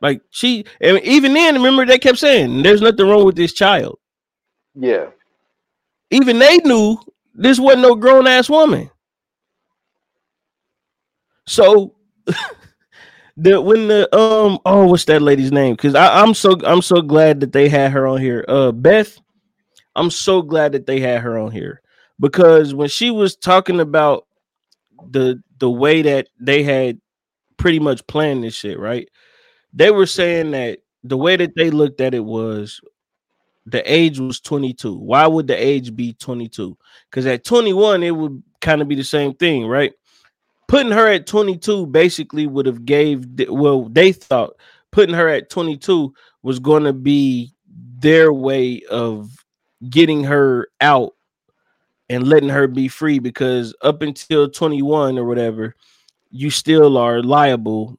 S2: Like she, and even then, remember they kept saying, "There's nothing wrong with this child."
S3: Yeah.
S2: Even they knew this wasn't no grown ass woman. So, <laughs> the when the um oh what's that lady's name? Because I'm so I'm so glad that they had her on here. Uh, Beth. I'm so glad that they had her on here because when she was talking about the the way that they had pretty much planned this shit, right? They were saying that the way that they looked at it was the age was 22. Why would the age be 22? Because at 21, it would kind of be the same thing, right? Putting her at 22 basically would have gave well they thought putting her at 22 was going to be their way of getting her out and letting her be free because up until 21 or whatever you still are liable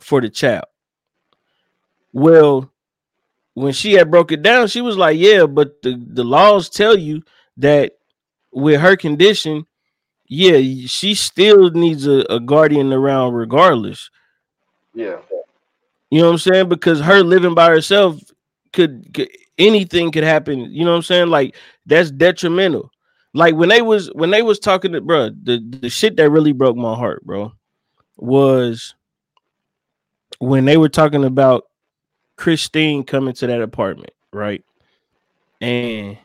S2: for the child. Well when she had broke it down she was like yeah but the, the laws tell you that with her condition yeah, she still needs a, a guardian around regardless.
S3: Yeah.
S2: You know what I'm saying? Because her living by herself could, could anything could happen. You know what I'm saying? Like that's detrimental. Like when they was when they was talking to bro, the, the shit that really broke my heart, bro, was when they were talking about Kristine coming to that apartment, right? And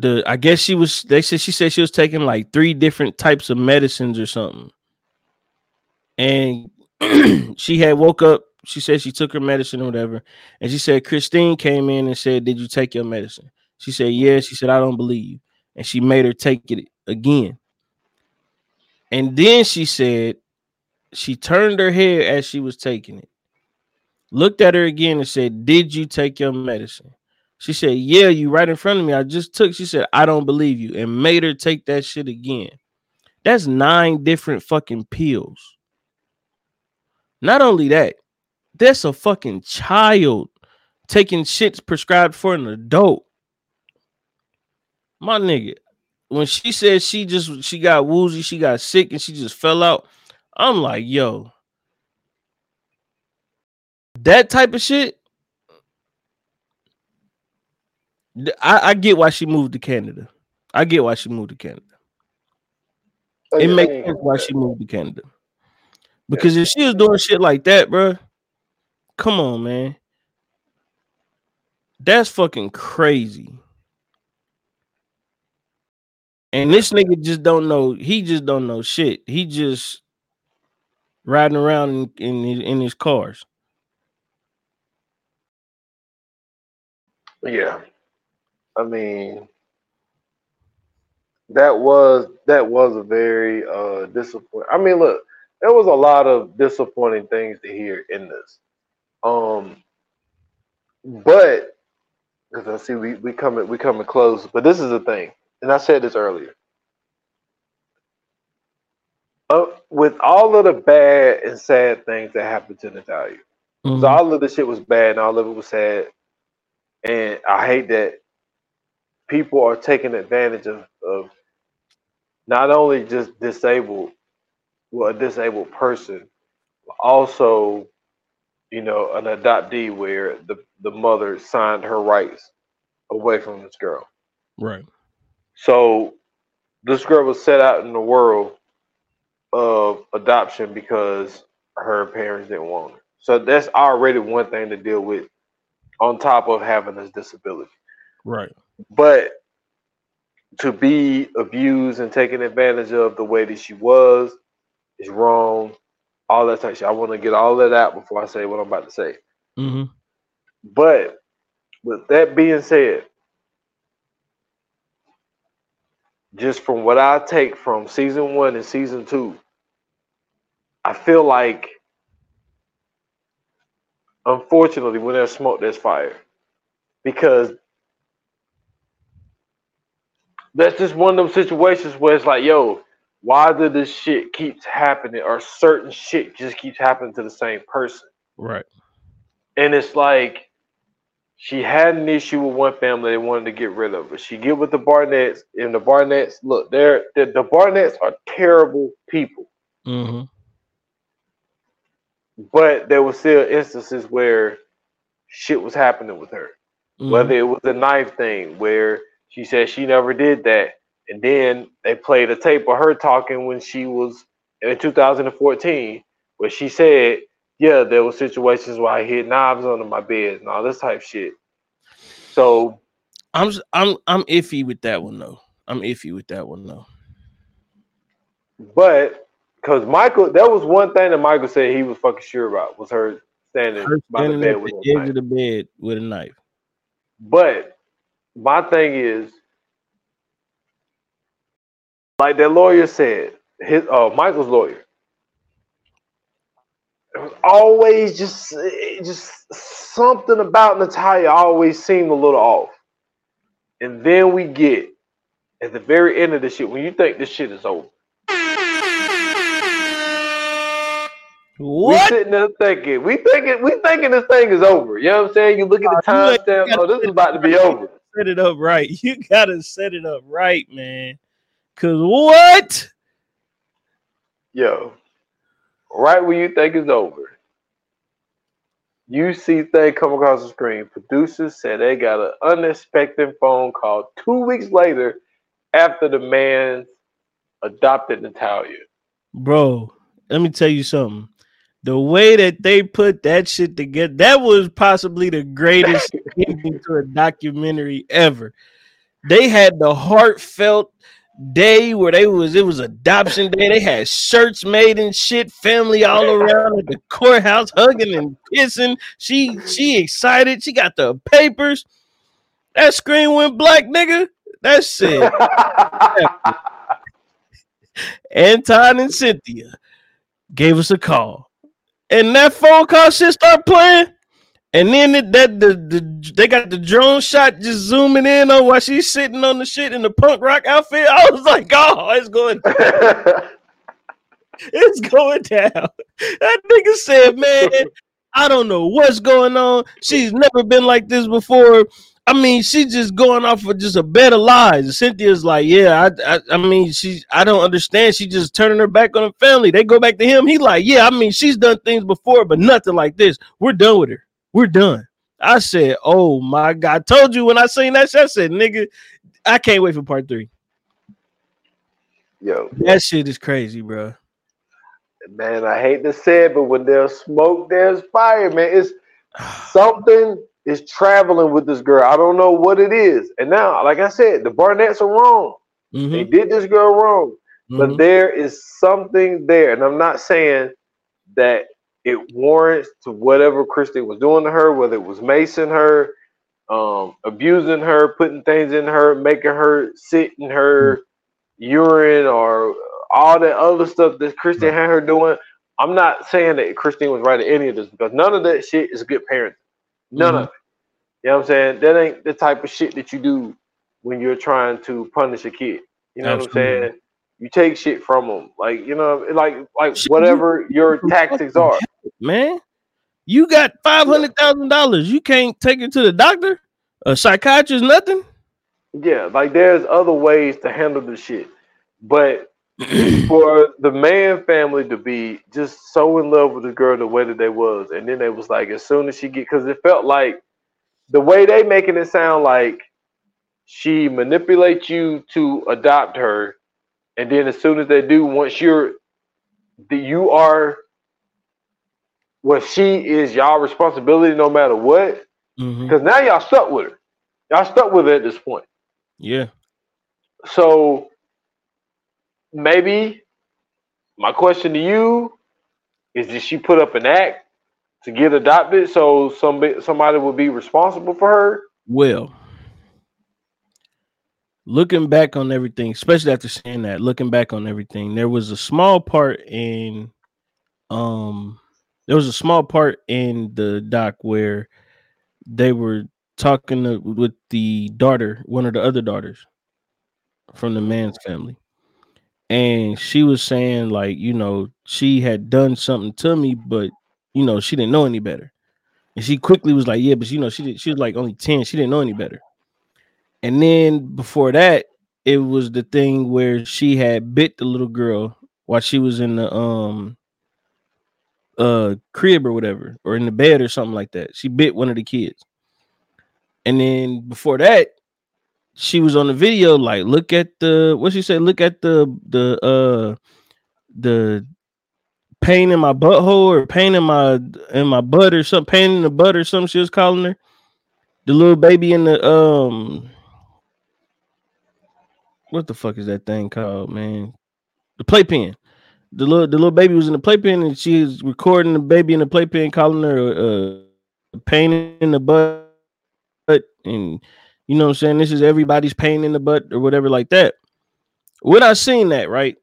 S2: the I guess she was they said she said she was taking like three different types of medicines or something. And <clears throat> she had woke up, she said she took her medicine or whatever. And she said Kristine came in and said, Did you take your medicine? She said, Yeah. She said, I don't believe. And she made her take it again. And then she said she turned her head as she was taking it, looked at her again and said, Did you take your medicine? She said, Yeah, you right in front of me. I just took. She said, I don't believe you, and made her take that shit again. That's nine different fucking pills. Not only that, that's a fucking child taking shits prescribed for an adult. My nigga, when she said she just she got woozy, she got sick, and she just fell out. I'm like, yo, that type of shit I, I get why she moved to Canada. I get why she moved to Canada. Oh, it makes sense why she moved to Canada. Because if she was doing shit like that, bro, come on, man. That's fucking crazy. And this nigga just don't know. He just don't know shit. He just riding around in in, in his cars.
S3: Yeah. I mean, that was that was a very uh disappointing. I mean, look, there was a lot of disappointing things to hear in this. Um, but because I see we we coming we coming close, but this is the thing, and I said this earlier. Uh, with all of the bad and sad things that happened to Natalia, mm-hmm. all of the shit was bad and all of it was sad, and I hate that people are taking advantage of, of not only just disabled, well, a disabled person, but also, you know, an adoptee where the, the mother signed her rights away from this girl.
S2: Right.
S3: So this girl was set out in the world of adoption because her parents didn't want her. So that's already one thing to deal with on top of having this disability.
S2: Right.
S3: But to be abused and taken advantage of the way that she was is wrong. All that type of shit. I want to get all of that out before I say what I'm about to say.
S2: Mm-hmm.
S3: But with that being said, just from what I take from season one and season two, I feel like, unfortunately, when there's smoke, there's fire. Because that's just one of those situations where it's like, yo, why did this shit keeps happening or certain shit just keeps happening to the same person?
S2: Right.
S3: And it's like she had an issue with one family they wanted to get rid of, but she get with the Barnetts, and the Barnetts, look, they're, the the Barnetts are terrible people.
S2: Mm-hmm.
S3: But there were still instances where shit was happening with her. Mm-hmm. Whether it was the knife thing, where she said she never did that. And then they played a tape of her talking when she was in 2014, where she said, Yeah, there were situations where I hid knives under my bed and all this type shit. So
S2: I'm I'm I'm iffy with that one though. I'm iffy with that one though.
S3: But because Michael, that was one thing that Michael said he was fucking sure about was her standing, her standing by the bed with the edge
S2: of the bed with a knife.
S3: But my thing is like that lawyer said, his uh Michael's lawyer. It was always just just something about Natalia always seemed a little off. And then we get at the very end of the shit when you think this shit is over.
S2: What?
S3: We sitting there thinking, we thinking, we thinking this thing is over. You know what I'm saying? You look at the timestamp. Oh, this is about to be over.
S2: Set it up right. <laughs> You gotta set it up right, man. Cause what?
S3: Yo, right when you think it's over, you see thing come across the screen. Producers said they got an unexpected phone call two weeks later after the man adopted Natalia.
S2: Bro, let me tell you something. The way that they put that shit together, that was possibly the greatest <laughs> ending to a documentary ever. They had the heartfelt day where they was it was adoption day. They had shirts made and shit, family all around at the courthouse hugging and kissing. She she excited. She got the papers. That screen went black, nigga. That's it. <laughs> Antwon and Cynthia gave us a call, and that phone call shit start playing. And then it, that the, the they got the drone shot just zooming in on while she's sitting on the shit in the punk rock outfit. I was like, oh, it's going, it's going down. That nigga said, man, I don't know what's going on. She's never been like this before. I mean, she's just going off of just a bed of lies. Cynthia's like, yeah, I, I, I mean, she, I don't understand. She just turning her back on her family. They go back to him. He like, yeah, I mean, she's done things before, but nothing like this. We're done with her. We're done. I said, oh my god, I told you when I seen that shit. I said, nigga, I can't wait for part three.
S3: Yo,
S2: That shit is crazy, bro.
S3: man, I hate to say it, but when there's smoke, there's fire, man. It's <sighs> something is traveling with this girl. I don't know what it is. And now, like I said, the Barnetts are wrong. They
S2: Mhm,
S3: did this girl wrong. but
S2: mhm.
S3: there is something there, and I'm not saying that it warrants to whatever Christy was doing to her, whether it was macing her, um, abusing her, putting things in her, making her sit in her urine, or all that other stuff that Kristine had her doing. I'm not saying that Kristine was right at any of this because none of that shit is good parenting. None
S2: Mhm.
S3: of it. You know what I'm saying? That ain't the type of shit that you do when you're trying to punish a kid. You know what I'm saying? You take shit from them, like you know, like like whatever your tactics are.
S2: man. You got five hundred thousand dollars. You can't take it to the doctor, a psychiatrist, nothing.
S3: Yeah, like there's other ways to handle the shit, but for the man family to be just so in love with the girl the way that they was, and then they was like, as soon as she get, because it felt like the way they making it sound like she manipulates you to adopt her, and then as soon as they do, once you're, the, you are, well, she is y'all responsibility no matter what,
S2: mm-hmm.
S3: because now y'all stuck with her, y'all stuck with her at this point.
S2: Yeah,
S3: So maybe my question to you is did she put up an act to get adopted so somebody somebody would be responsible for her?
S2: well, looking back on everything, especially after saying that, looking back on everything, there was a small part in, um, there was a small part in the doc where they were talking to, with the daughter, one of the other daughters from the man's family. And she was saying, like, you know, she had done something to me, but you know, she didn't know any better. And she quickly was like, Yeah, but you know, she did, she was like only 10, she didn't know any better. And then before that, it was the thing where she had bit the little girl while she was in the um uh crib or whatever, or in the bed or something like that. She bit one of the kids. And then before that, she was on the video like look at the what she said look at the the uh the pain in my butthole or pain in my in my butt or something pain in the butt or something she was calling her. The little baby in the um what the fuck is that thing called man? The playpen. The little the little baby was in the playpen and she was recording the baby in the playpen calling her uh pain in the butt and you know what I'm saying? This is everybody's pain in the butt or whatever like that. when I seen that, right?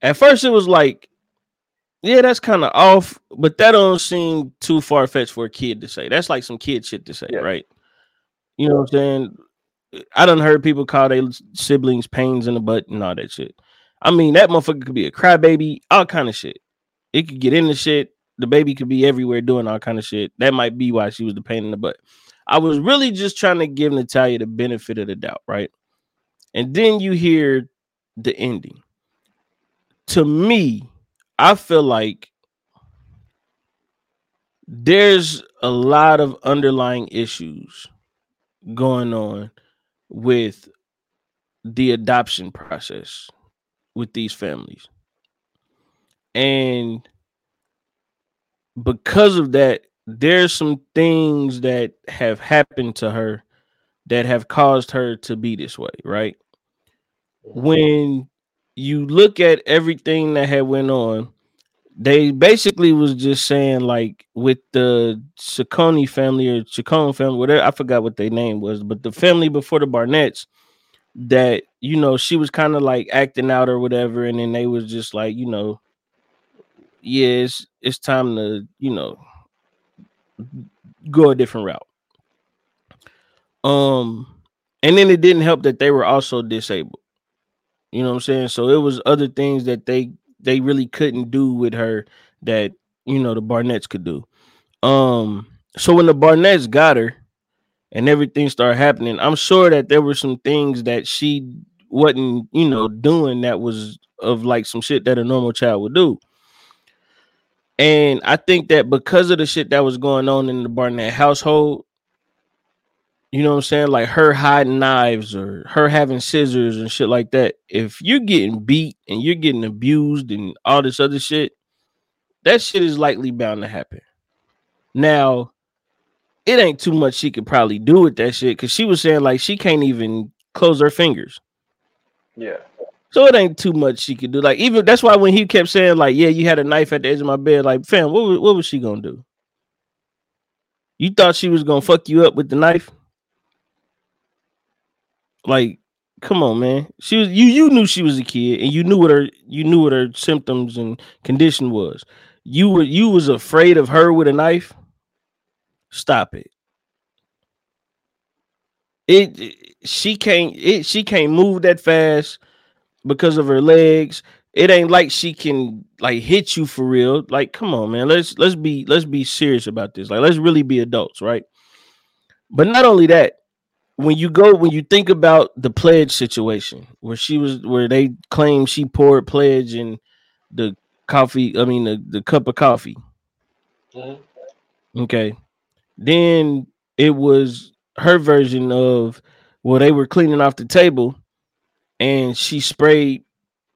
S2: At first, it was like, yeah, that's kind of off, but that don't seem too far fetched for a kid to say. That's like some kid shit to say, yeah. right? You know what I'm saying? I done heard people call their siblings pains in the butt and all that shit. I mean, that motherfucker could be a crybaby, all kind of shit. It could get into shit. The baby could be everywhere doing all kind of shit. That might be why she was the pain in the butt. I was really just trying to give Natalia the benefit of the doubt, right? And then you hear the ending. To me, I feel like there's a lot of underlying issues going on with the adoption process with these families. And because of that, there's some things that have happened to her that have caused her to be this way, right? When you look at everything that had went on, they basically was just saying like with the Ciccone family or Chacon family, whatever I forgot what their name was, but the family before the Barnetts, that you know she was kind of like acting out or whatever, and then they was just like you know, yeah, it's it's time to you know go a different route. Um, and then it didn't help that they were also disabled. You know what I'm saying? So it was other things that they they really couldn't do with her that you know the Barnetts could do. Um, so when the Barnetts got her and everything started happening, I'm sure that there were some things that she wasn't, you know, doing that was of like some shit that a normal child would do. And I think that because of the shit that was going on in the Barnett household, you know what I'm saying? Like her hiding knives or her having scissors and shit like that. If you're getting beat and you're getting abused and all this other shit, that shit is likely bound to happen. Now, it ain't too much she could probably do with that shit because she was saying like she can't even close her fingers.
S3: Yeah.
S2: So it ain't too much she could do. Like even that's why when he kept saying like, "Yeah, you had a knife at the edge of my bed," like, fam, what was, what was she gonna do? You thought she was gonna fuck you up with the knife? Like, come on, man. She was you. You knew she was a kid, and you knew what her you knew what her symptoms and condition was. You were you was afraid of her with a knife. Stop it. It she can't it she can't move that fast because of her legs. It ain't like she can like hit you for real. Like, come on, man. Let's let's be let's be serious about this. Like, let's really be adults, right? But not only that, when you go when you think about the pledge situation where she was where they claim she poured pledge in the coffee, I mean the, the cup of coffee. Mm-hmm. Okay. Then it was her version of well, they were cleaning off the table and she sprayed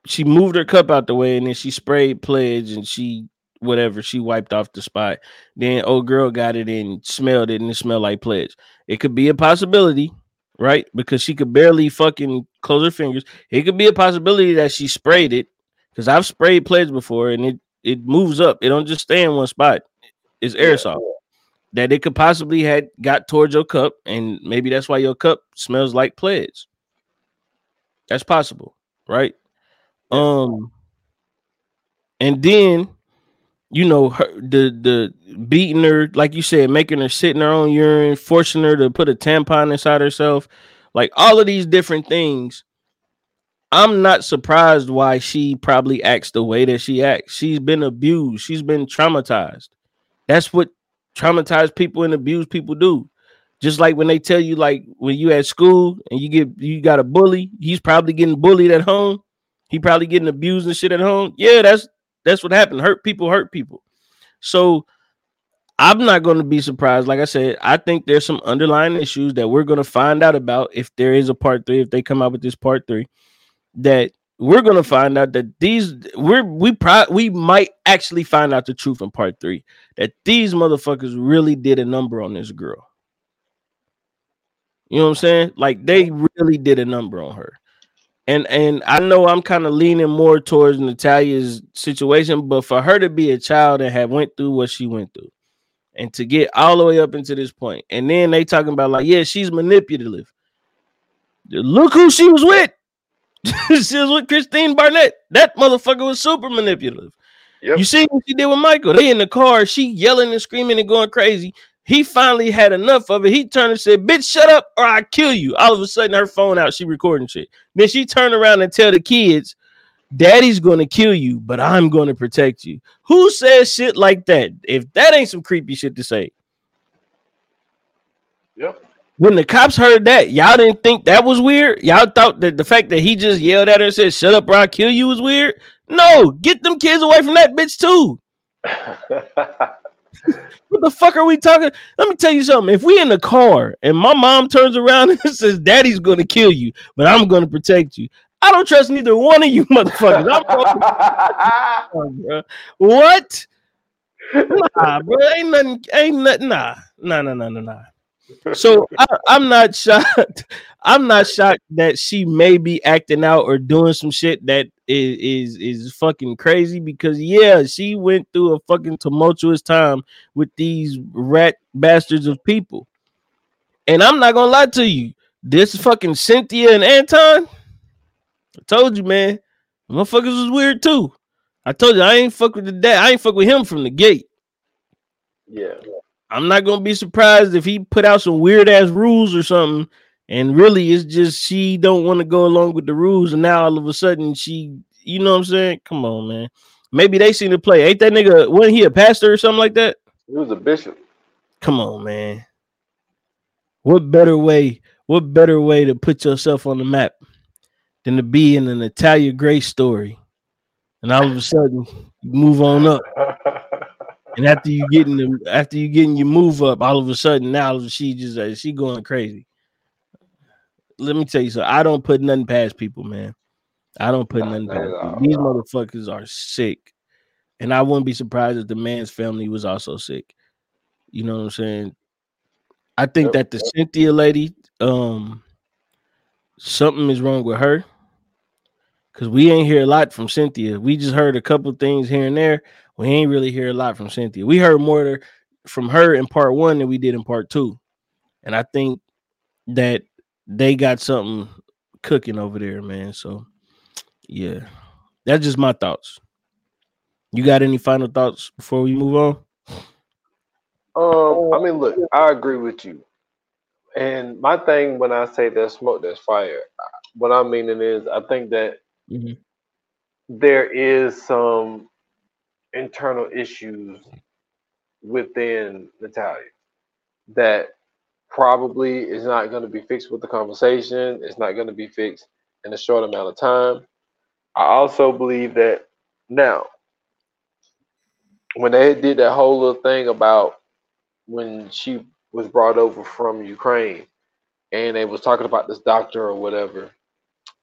S2: she moved her cup out the way and then she sprayed pledge and she whatever she wiped off the spot. Then old girl got it and smelled it and it smelled like pledge. It could be a possibility right? Because she could barely fucking close her fingers. It could be a possibility that she sprayed it because i've sprayed pledge before and it it moves up. It don't just stay in one spot. It's aerosol. That it could possibly had got towards your cup and maybe that's why your cup smells like pledge that's possible, right? Um, and then you know her the the beating her, like you said, making her sit in her own urine, forcing her to put a tampon inside herself, like all of these different things. I'm not surprised why she probably acts the way that she acts. She's been abused. She's been traumatized. That's what traumatized people and abused people do. Just like when they tell you, like when you at school and you get you got a bully, he's probably getting bullied at home. He probably getting abused and shit at home. Yeah, that's that's what happened. Hurt people hurt people. So I'm not going to be surprised. Like I said, I think there's some underlying issues that we're going to find out about if there is a part three, if they come out with this part three, that we're going to find out that these we're we pro- we might actually find out the truth in part three that these motherfuckers really did a number on this girl. You know what I'm saying? Like they really did a number on her. And and I know I'm kind of leaning more towards Natalia's situation, but for her to be a child and have went through what she went through, and to get all the way up into this point, and then they talking about like, yeah, she's manipulative. Look who she was with. <laughs> she was with Kristine Barnett. That motherfucker was super manipulative. Yep. You see what she did with Michael? They in the car, she yelling and screaming and going crazy. He finally had enough of it. He turned and said, "Bitch, shut up, or I kill you." All of a sudden, her phone out. She recording shit. Then she turned around and tell the kids, "Daddy's gonna kill you, but I'm gonna protect you." Who says shit like that? If that ain't some creepy shit to say.
S3: Yep.
S2: When the cops heard that, y'all didn't think that was weird. Y'all thought that the fact that he just yelled at her and said, "Shut up, or I kill you," was weird. No, get them kids away from that bitch too. <laughs> what the fuck are we talking? Let me tell you something. If we in the car and my mom turns around <laughs> and says, "Daddy's to kill you, but I'm to protect you," I don't trust neither one of you <laughs> motherfuckers. I'm <laughs> what? Nah, bro. Ain't nothing. Ain't nothing. Nah. Nah. Nah. Nah. Nah. Nah. So I, I'm not shocked. I'm not shocked that she may be acting out or doing some shit that is is is fucking crazy because yeah, she went through a fucking tumultuous time with these rat bastards of people. And I'm not gonna lie to you, this fucking Cynthia and Antwon, I told you, man, motherfuckers was weird too. I told you I ain't fuck with the dad, I ain't fuck with him from the gate.
S3: Yeah.
S2: I'm not gonna be surprised if he put out some weird ass rules or something and really, it's just she don't want to go along with the rules, and now all of a sudden she, you know what I'm saying? Come on, man. Maybe they seen the play. Ain't that nigga? Wasn't he a pastor or something like that?
S3: He was a bishop.
S2: Come on, man. What better way? What better way to put yourself on the map than to be in a Natalia Grace story, and all of a sudden you move on up. <laughs> and after you getting the after you getting your move up, all of a sudden now she just uh, she going crazy let me tell you something. I don't put nothing past people, man. I don't put nothing past people. These motherfuckers are sick. And I wouldn't be surprised if the man's family was also sick. You know what I'm saying? I think that the Cynthia lady, um, something is wrong with her. Cause we ain't hear a lot from Cynthia. We just heard a couple things here and there. We ain't really hear a lot from Cynthia. We heard more from her in part one than we did in part two. And I think that they got something cooking over there, man. So yeah, that's just my thoughts. You got any final thoughts before we move on?
S3: Um, I mean, look, I agree with you. And my thing when I say there's smoke, there's fire. What I'm meaning is, I think that mm-hmm. there is some internal issues within Natalia that probably is not going to be fixed with the conversation. It's not going to be fixed in a short amount of time. I also believe that now, when they did that whole little thing about when she was brought over from Ukraine and they was talking about this doctor or whatever,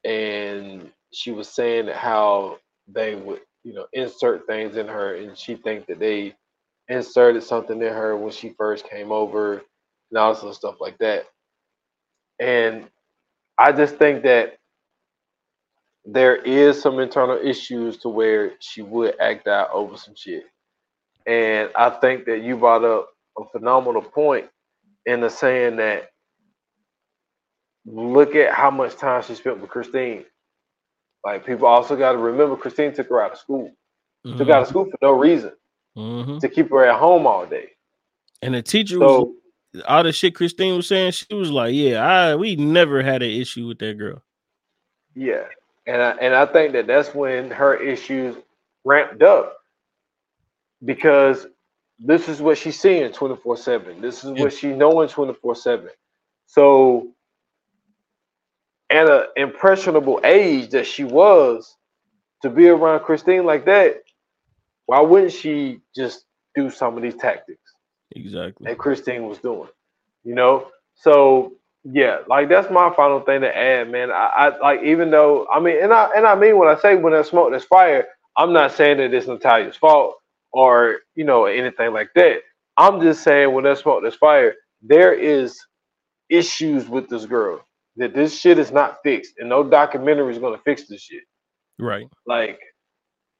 S3: and she was saying how they would, you know, insert things in her, and she think that they inserted something in her when she first came over and also stuff like that. And I just think that there is some internal issues to where she would act out over some shit. And I think that you brought up a phenomenal point in the saying that look at how much time she spent with Kristine. Like people also got to remember Kristine took her out of school. Mm-hmm. Took her out of school for no reason. Mm-hmm. To keep her at home all day.
S2: And the teacher so, was all the shit Kristine was saying, she was like, "Yeah, I we never had an issue with that girl."
S3: Yeah, and I, and I think that that's when her issues ramped up because this is what she's seeing 24 7 this is what she's knowing 24 7 so at an impressionable age that she was to be around kristine like that why wouldn't she just do some of these tactics
S2: Exactly.
S3: That Kristine was doing. You know? So yeah, like that's my final thing to add, man. I, I like even though I mean and I and I mean when I say when there's smoke, there's fire, I'm not saying that it's Natalia's fault or you know anything like that. I'm just saying when there's smoke, there's fire. There is issues with this girl that this shit is not fixed, and no documentary is gonna fix this shit.
S2: Right.
S3: Like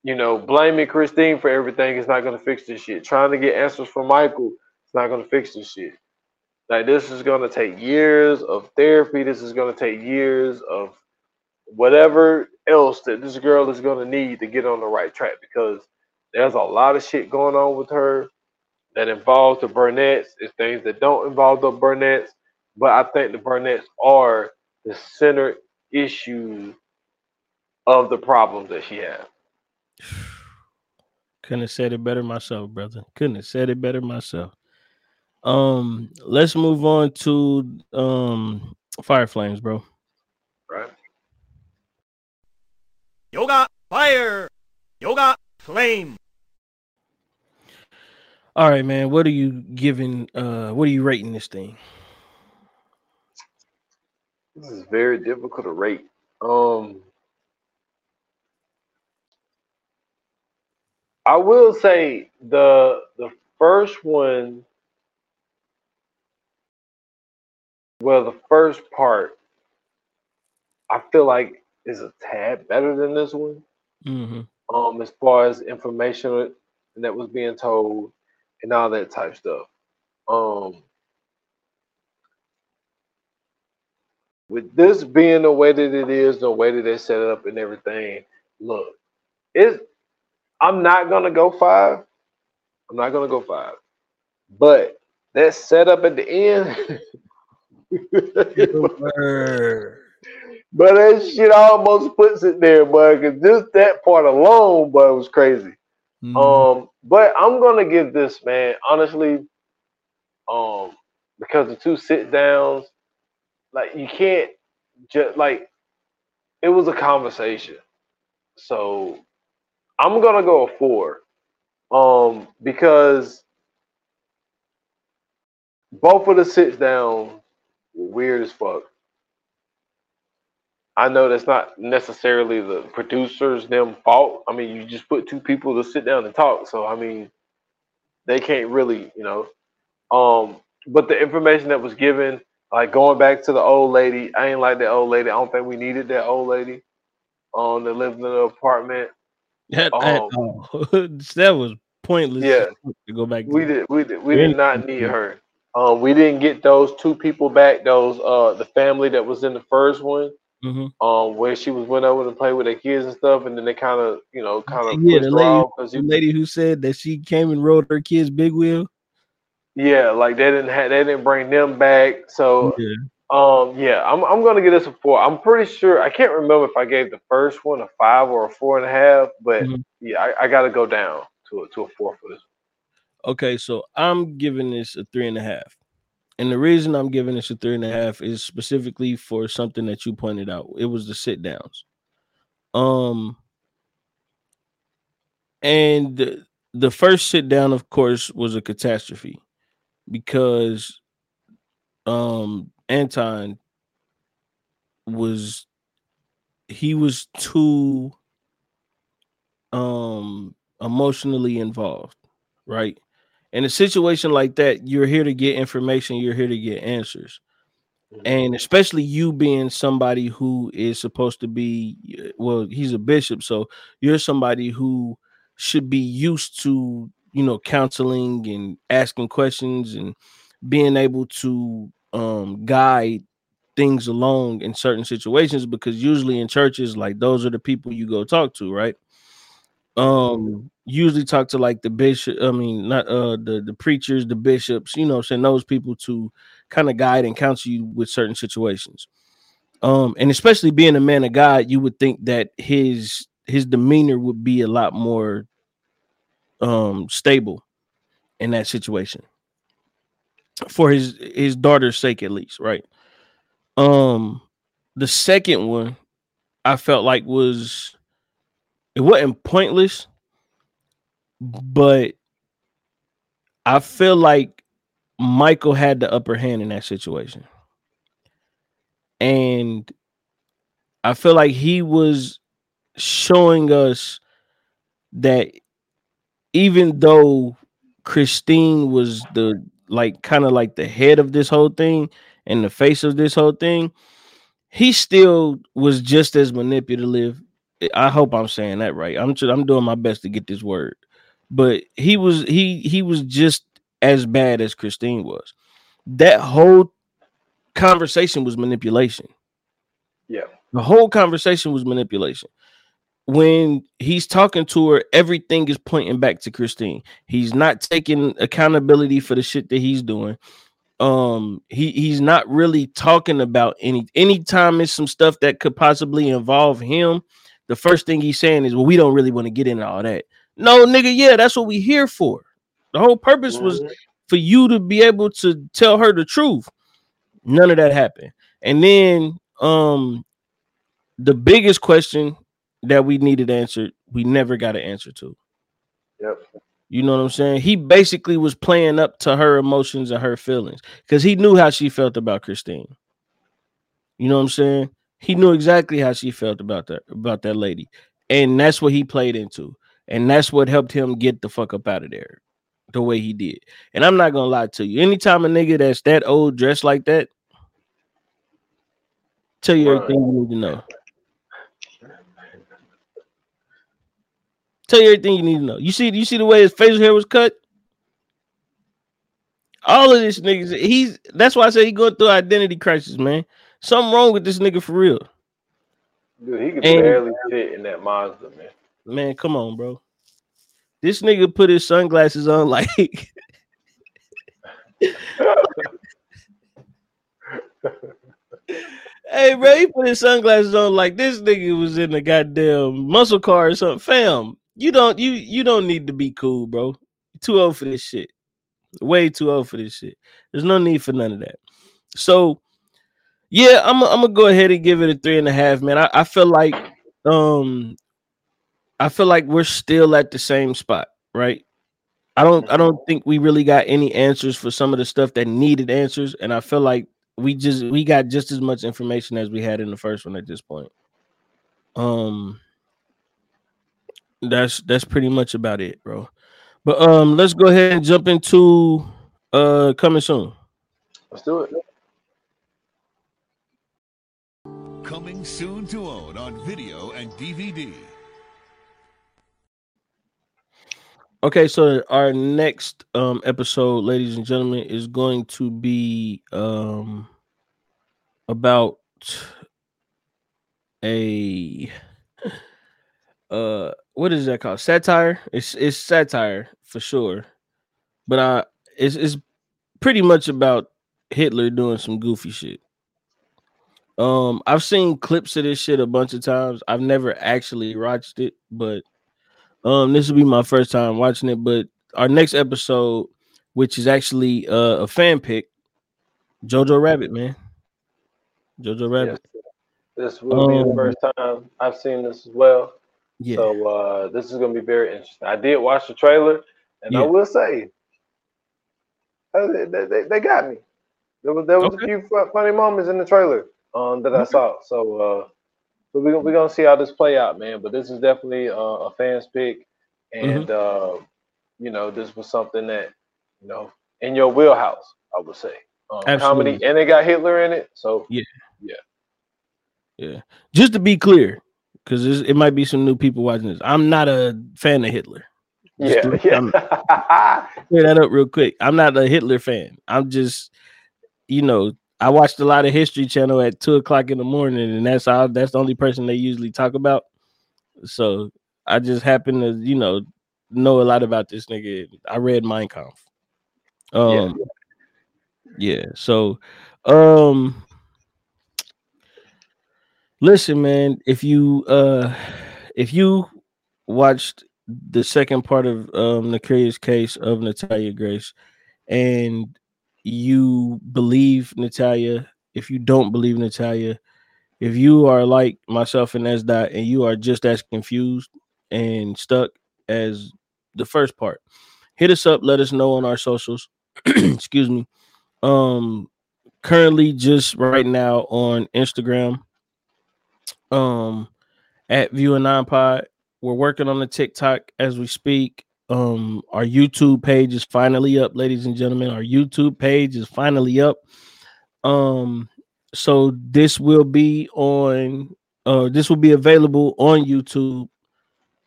S3: you know, blaming Kristine for everything is not going to fix this shit. Trying to get answers from Michael is not going to fix this shit. Like this is going to take years of therapy. This is going to take years of whatever else that this girl is gonna need to get on the right track because there's a lot of shit going on with her that involves the Barnetts. It's things that don't involve the Barnetts, but I think the Barnetts are the center issue of the problems that she has.
S2: Couldn't have said it better myself, brother. Couldn't have said it better myself. Um, let's move on to um Fire Flames, bro.
S3: Right.
S4: Yoga fire. Yoga flame.
S2: All right, man. What are you giving? Uh, what are you rating this thing?
S3: This is very difficult to rate. Um, I will say the the first one, well, the first part, I feel like is a tad better than this one.
S2: Mm-hmm.
S3: Um, as far as information that was being told and all that type stuff. Um, with this being the way that it is, the way that they set it up and everything, look, it's I'm not gonna go five. I'm not gonna go five. But that setup at the end. <laughs> but that shit almost puts it there, boy. Cause just that part alone, boy, was crazy. Mm-hmm. Um, but I'm gonna give this man honestly, um, because the two sit downs, like you can't just like it was a conversation. So I'm gonna go a four. Um, because both of the sits down weird as fuck. I know that's not necessarily the producers them fault. I mean, you just put two people to sit down and talk, so I mean, they can't really, you know. Um, but the information that was given, like going back to the old lady, I ain't like that old lady. I don't think we needed that old lady um that lived in the apartment.
S2: That, um, <laughs> that was pointless.
S3: Yeah,
S2: to go back.
S3: we did. We did. We did not need her. Um, we didn't get those two people back. Those uh, the family that was in the first one.
S2: Mm-hmm.
S3: Um, where she was went over to play with their kids and stuff, and then they kind of, you know, kind of
S2: yeah, the lady, the lady who said that she came and rode her kids' big wheel.
S3: Yeah, like they didn't have, they didn't bring them back. So,
S2: yeah.
S3: Um, yeah, I'm I'm gonna give this a four. I'm pretty sure I can't remember if I gave the first one a five or a four and a half, but
S2: Mhm.
S3: yeah, I, I got to go down to a to a four for this.
S2: Okay, so I'm giving this a three and a half. And the reason I'm giving this a three and a half is specifically for something that you pointed out. It was the sit downs. Um and the, the first sit down, of course, was a catastrophe because um Antwon was he was too um emotionally involved, right? In a situation like that, you're here to get information, you're here to get answers. And especially you being somebody who is supposed to be well, he's a bishop, so you're somebody who should be used to, you know, counseling and asking questions and being able to um guide things along in certain situations because usually in churches like those are the people you go talk to, right? um usually talk to like the bishop i mean not uh the the preachers the bishops you know send those people to kind of guide and counsel you with certain situations. Um and especially being a man of god you would think that his his demeanor would be a lot more um stable in that situation for his his daughter's sake at least right um the second one i felt like was it wasn't pointless, but I feel like Michael had the upper hand in that situation. And I feel like he was showing us that even though Kristine was the like kind of like the head of this whole thing and the face of this whole thing, he still was just as manipulative I hope I'm saying that right. I'm I'm doing my best to get this word, but he was he he was just as bad as Kristine was. That whole conversation was manipulation.
S3: Yeah,
S2: The whole conversation was manipulation. When he's talking to her, everything is pointing back to Kristine. He's not taking accountability for the shit that he's doing. Um, he he's not really talking about any anytime it's some stuff that could possibly involve him. The first thing he's saying is, "Well, we don't really want to get into all that." No, nigga, yeah, that's what we here for. The whole purpose was
S3: Mhm.
S2: for you to be able to tell her the truth. None of that happened. And then um the biggest question that we needed answered, we never got an answer to.
S3: Yep.
S2: You know what I'm saying? He basically was playing up to her emotions and her feelings because he knew how she felt about Kristine. You know what I'm saying? He knew exactly how she felt about that about that lady. And that's what he played into. And that's what helped him get the fuck up out of there the way he did. And I'm not gonna lie to you. Anytime a nigga that's that old dressed like that, tell you everything you need to know. Tell you everything you need to know. You see, you see the way his facial hair was cut. All of this niggas, he's that's why I say he going through identity crisis, man. Something wrong with this nigga for real.
S3: Dude, he could
S2: And-
S3: barely fit in that Mazda, man.
S2: Man, come on, bro. This nigga put his sunglasses on <laughs> like Hey, bro, he put his sunglasses on like this nigga was in the goddamn muscle car or something. Fam, you don't you you don't need to be cool, bro. Too old for this shit. Way too old for this shit. There's no need for none of that. So, yeah, I'm I'm gonna go ahead and give it a three and a half, man. I, I feel like um I feel like we're still at the same spot, right? I don't I don't think we really got any answers for some of the stuff that needed answers, and I feel like we just we got just as much information as we had in the first one at this point. Um that's that's pretty much about it, bro. But um let's go ahead and jump into uh coming soon.
S3: Let's do it.
S5: Coming soon to own on video and DVD.
S2: Okay, so our next um episode, ladies and gentlemen, is going to be um about a uh what is that called? Satire? It's it's satire for sure. But uh it's it's pretty much about Hitler doing some goofy shit. Um I've seen clips of this shit a bunch of times. I've never actually watched it, but um, this will be my first time watching it, but our next episode, which is actually uh, a fan pick, Jojo Rabbit, man. Jojo Rabbit.
S3: Yes. This will be the
S2: Um,
S3: first time I've seen this as well.
S2: Yeah.
S3: So uh, this is gonna be very interesting. I did watch the trailer, and
S2: Yeah.
S3: I will say, uh, they, they, they- got me. There was there was
S2: Okay.
S3: a few funny moments in the trailer um, that I saw. So uh, so we're we're gonna see how this play out, man. But this is definitely uh, a fans pick,
S2: Mm-hmm.
S3: and uh, you know this was something that you know in your wheelhouse, I would say. Um, comedy, and they got Hitler in it, so
S2: yeah, yeah, Yeah. Just to be clear, because it might be some new people watching this. I'm not a fan of Hitler. Just
S3: yeah,
S2: to-
S3: yeah. <laughs>
S2: Clear that up real quick. I'm not a Hitler fan. I'm just, you know, I watched a lot of History Channel at two o'clock in the morning, and that's all. That's the only person they usually talk about. So I just happen to, you know, know a lot about this nigga. I read Mein Kampf. Um, yeah. So, um, listen, man. If you uh, if you watched the second part of um the curious case of Natalia Grace, and you believe Natalia, if you don't believe Natalia, if you are like myself and S dot and you are just as confused and stuck as the first part, hit us up, let us know on our socials. <clears throat> Excuse me. Um currently just right now on Instagram. Um at View Anon Pod. We're working on the TikTok as we speak. Um, our YouTube page is finally up, ladies and gentlemen. Our YouTube page is finally up. Um, so this will be on uh this will be available on YouTube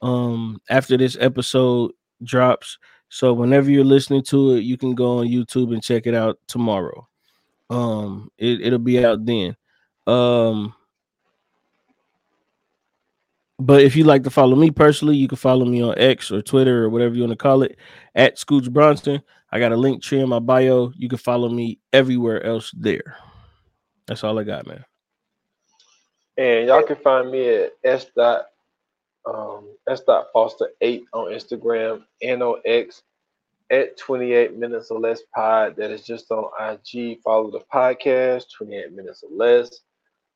S2: um after this episode drops. So whenever you're listening to it, you can go on YouTube and check it out tomorrow. Um, it, it'll be out then. Um, But if you like to follow me personally, you can follow me on X or Twitter or whatever you want to call it at Scooch Bronson. I got a link tree in my bio. You can follow me everywhere else there. That's all I got, man.
S3: And y'all can find me at s dot um s dot foster eight on Instagram and on X at 28 minutes or less pod. That is just on IG. Follow the podcast, 28 minutes or less.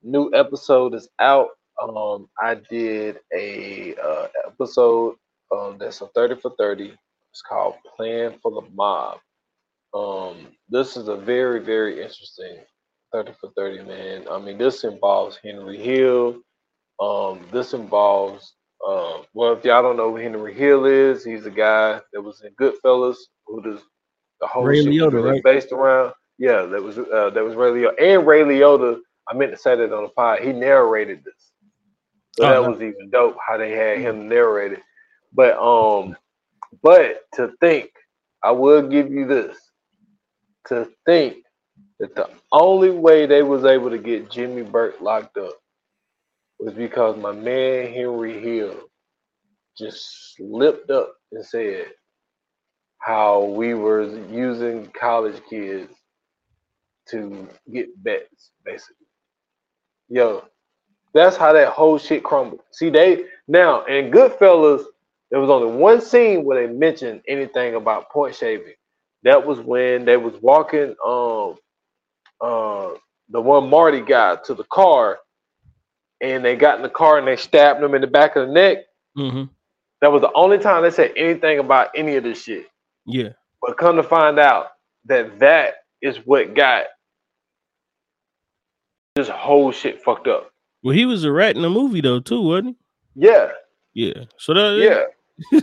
S3: New episode is out. Um, I did a uh, episode um, that's a 30 for 30. It's called Playing for the Mob. Um, this is a very, very interesting 30 for 30, man. I mean, this involves Henry Hill. Um, this involves, uh, well, if y'all don't know who Henry Hill is, he's a guy that was in Goodfellas, who does the whole
S2: Ray Liotta,
S3: was
S2: right?
S3: based around. Yeah, that was uh, that was Ray Liotta and Ray Liotta. I meant to say that on the pod. He narrated this, so
S2: Oh,
S3: that
S2: no.
S3: was even dope how they had him narrate it. But um, but to think, I will give you this. To think that the only way they was able to get Jimmy Burke locked up was because my man Henry Hill just slipped up and said how we were using college kids to get bets, basically. Yo, that's how that whole shit crumbled. See, they now in Goodfellas, there was only one scene where they mentioned anything about point shaving. That was when they was walking um uh the one Marty guy to the car and they got in the car and they stabbed him in the back of the neck.
S2: Mm-hmm.
S3: That was the only time they said anything about any of this shit.
S2: Yeah.
S3: But come to find out that that is what got this whole shit fucked up.
S2: Well, he was a rat in the movie though, too, wasn't he? Yeah. Yeah. So that
S3: yeah.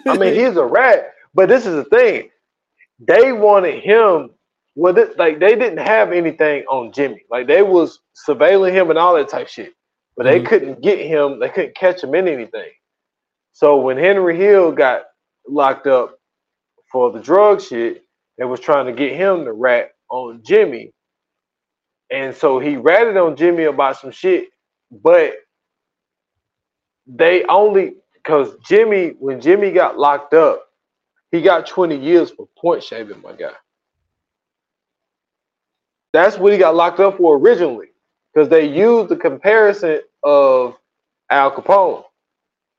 S3: I mean, he's a rat, but this is the thing. They wanted him. Well, this, like they didn't have anything on Jimmy. Like they was surveilling him and all that type shit, but they
S2: Mhm.
S3: couldn't get him. They couldn't catch him in anything. So when Henry Hill got locked up for the drug shit, they was trying to get him to rat on Jimmy, and so he ratted on Jimmy about some shit, but they only because Jimmy, when Jimmy got locked up, he got 20 years for point shaving, my guy. That's what he got locked up for originally. Because they used the comparison of Al Capone.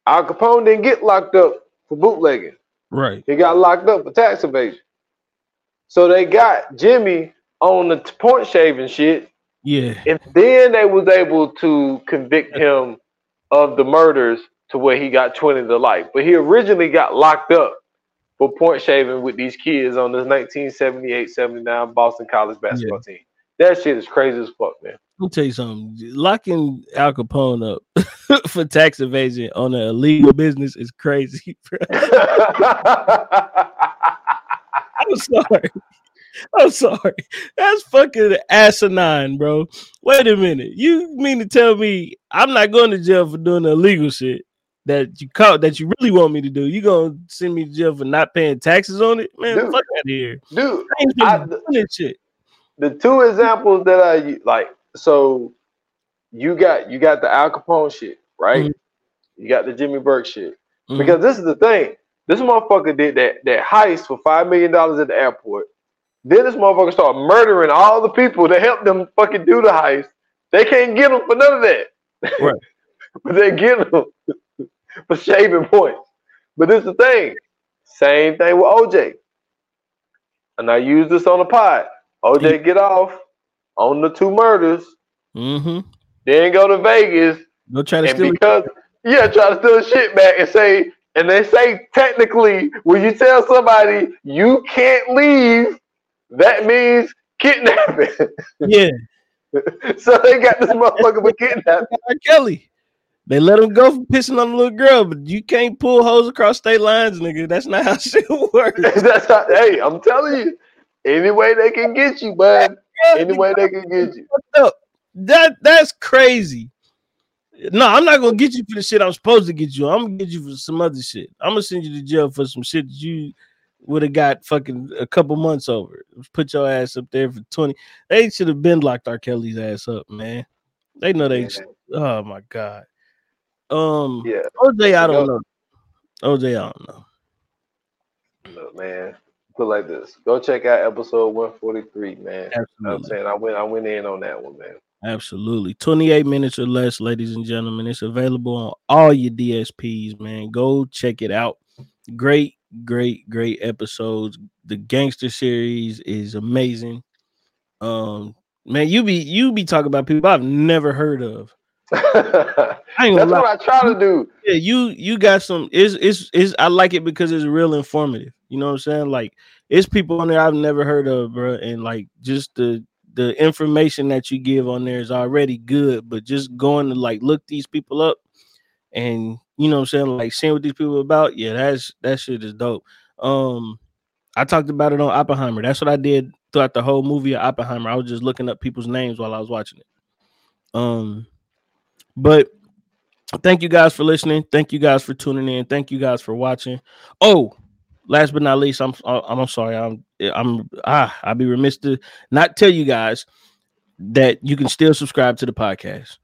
S3: Al Capone didn't get locked up for bootlegging.
S2: right.
S3: He got locked up for tax evasion. So they got Jimmy on the point shaving shit
S2: Yeah.
S3: and then they was able to convict him of the murders to where he got 20 to life. But he originally got locked up for point shaving with these kids on this 1978-79 Boston College basketball team. That shit is crazy as fuck, man.
S2: Let me tell you something. Locking Al Capone up <laughs> for tax evasion on an illegal business is crazy. <laughs> I'm sorry. <laughs> I'm sorry. That's fucking asinine, bro. Wait a minute. You mean to tell me I'm not going to jail for doing the illegal shit that you caught that you really want me to do? You gonna send me to jail for not paying taxes on it? Man,
S3: Dude.
S2: fuck out of here.
S3: Dude,
S2: I even shit.
S3: the two examples that I like, so you got you got the Al Capone shit, right?
S2: Mhm.
S3: You got the Jimmy Burke shit.
S2: Mhm.
S3: Because this is the thing. This motherfucker did that that heist for five million dollars at the airport. Then this motherfucker started murdering all the people that helped them fucking do the heist. They can't get them for none of that.
S2: Right. <laughs>
S3: but they get them <laughs> for shaving points. But this is the thing. Same thing with OJ. And I use this on the pod. OJ get off on the two murders,
S2: Mm-hmm.
S3: then go to Vegas,
S2: Go try to steal it.
S3: yeah, try to steal the shit back and say, and they say technically, when you tell somebody you can't leave, that means kidnapping.
S2: Yeah. <laughs>
S3: so they got this motherfucker for kidnapping. <laughs>
S2: Kelly. They let him go for pissing on the little girl, but you can't pull hoes across state lines, nigga. That's not how <laughs> shit works.
S3: That's how, hey, I'm telling you, any way they can get you, bud. Any way they can get you.
S2: up. That that's crazy. No, I'm not gonna get you for the shit I'm supposed to get you. I'm gonna get you for some other shit. I'm gonna send you to jail for some shit that you would have got fucking a couple months over. Put your ass up there for 20. They should have been locked R. Kelly's ass up, man. They know they. Oh my god. Um,
S3: Yeah.
S2: OJ, I don't know. OJ, I don't know.
S3: Look, man. Put like this. Go check out episode 143, man. You know I'm saying? I went I went in on that one, man.
S2: absolutely. Twenty-eight minutes or less, ladies and gentlemen. It's available on all your DSPs, man. Go check it out. Great, great, great episodes. The gangster series is amazing. Um, man, you be you be talking about people I've never heard of. I ain't <laughs>
S3: That's
S2: lie.
S3: what I try to do.
S2: yeah, you you got some is is is I like it because it's real informative. You know what I'm saying? Like it's people on there I've never heard of, bro, and like just the the information that you give on there is already good, but just going to like look these people up and you know what I'm saying, like seeing what these people are about, yeah, that's that shit is dope. Um I talked about it on Oppenheimer. That's what I did throughout the whole movie of Oppenheimer. I was just looking up people's names while I was watching it. Um but thank you guys for listening. Thank you guys for tuning in. Thank you guys for watching. Oh, last but not least, I'm I'm, I'm sorry. I'm I'm ah I'll be remiss to not tell you guys that you can still subscribe to the podcast.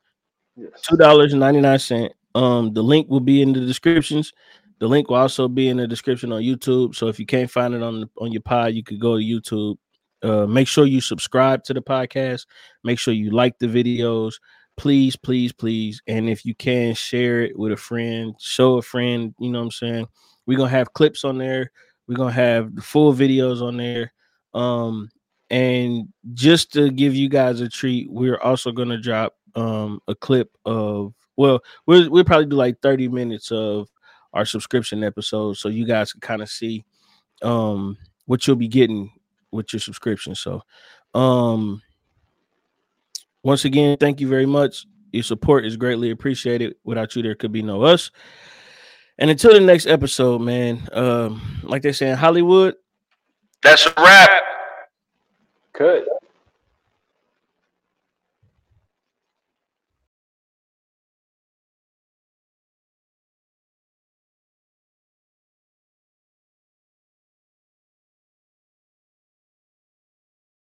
S3: Yes.
S2: Two dollars and ninety nine cent. Um, the link will be in the descriptions. The link will also be in the description on YouTube. So if you can't find it on on your pod, you could go to YouTube. Uh, make sure you subscribe to the podcast. Make sure you like the videos please, please, please. And if you can share it with a friend, show a friend, you know what I'm saying? We're gonna have clips on there, we're gonna have the full videos on there. Um, and just to give you guys a treat, we're also gonna drop um a clip of well, we'll we'll probably do like 30 minutes of our subscription episode so you guys can kind of see um what you'll be getting with your subscription. So um once again, thank you very much. Your support is greatly appreciated. Without you, there could be no us. And until the next episode, man, um, like they say in Hollywood, that's a wrap.
S3: Cut.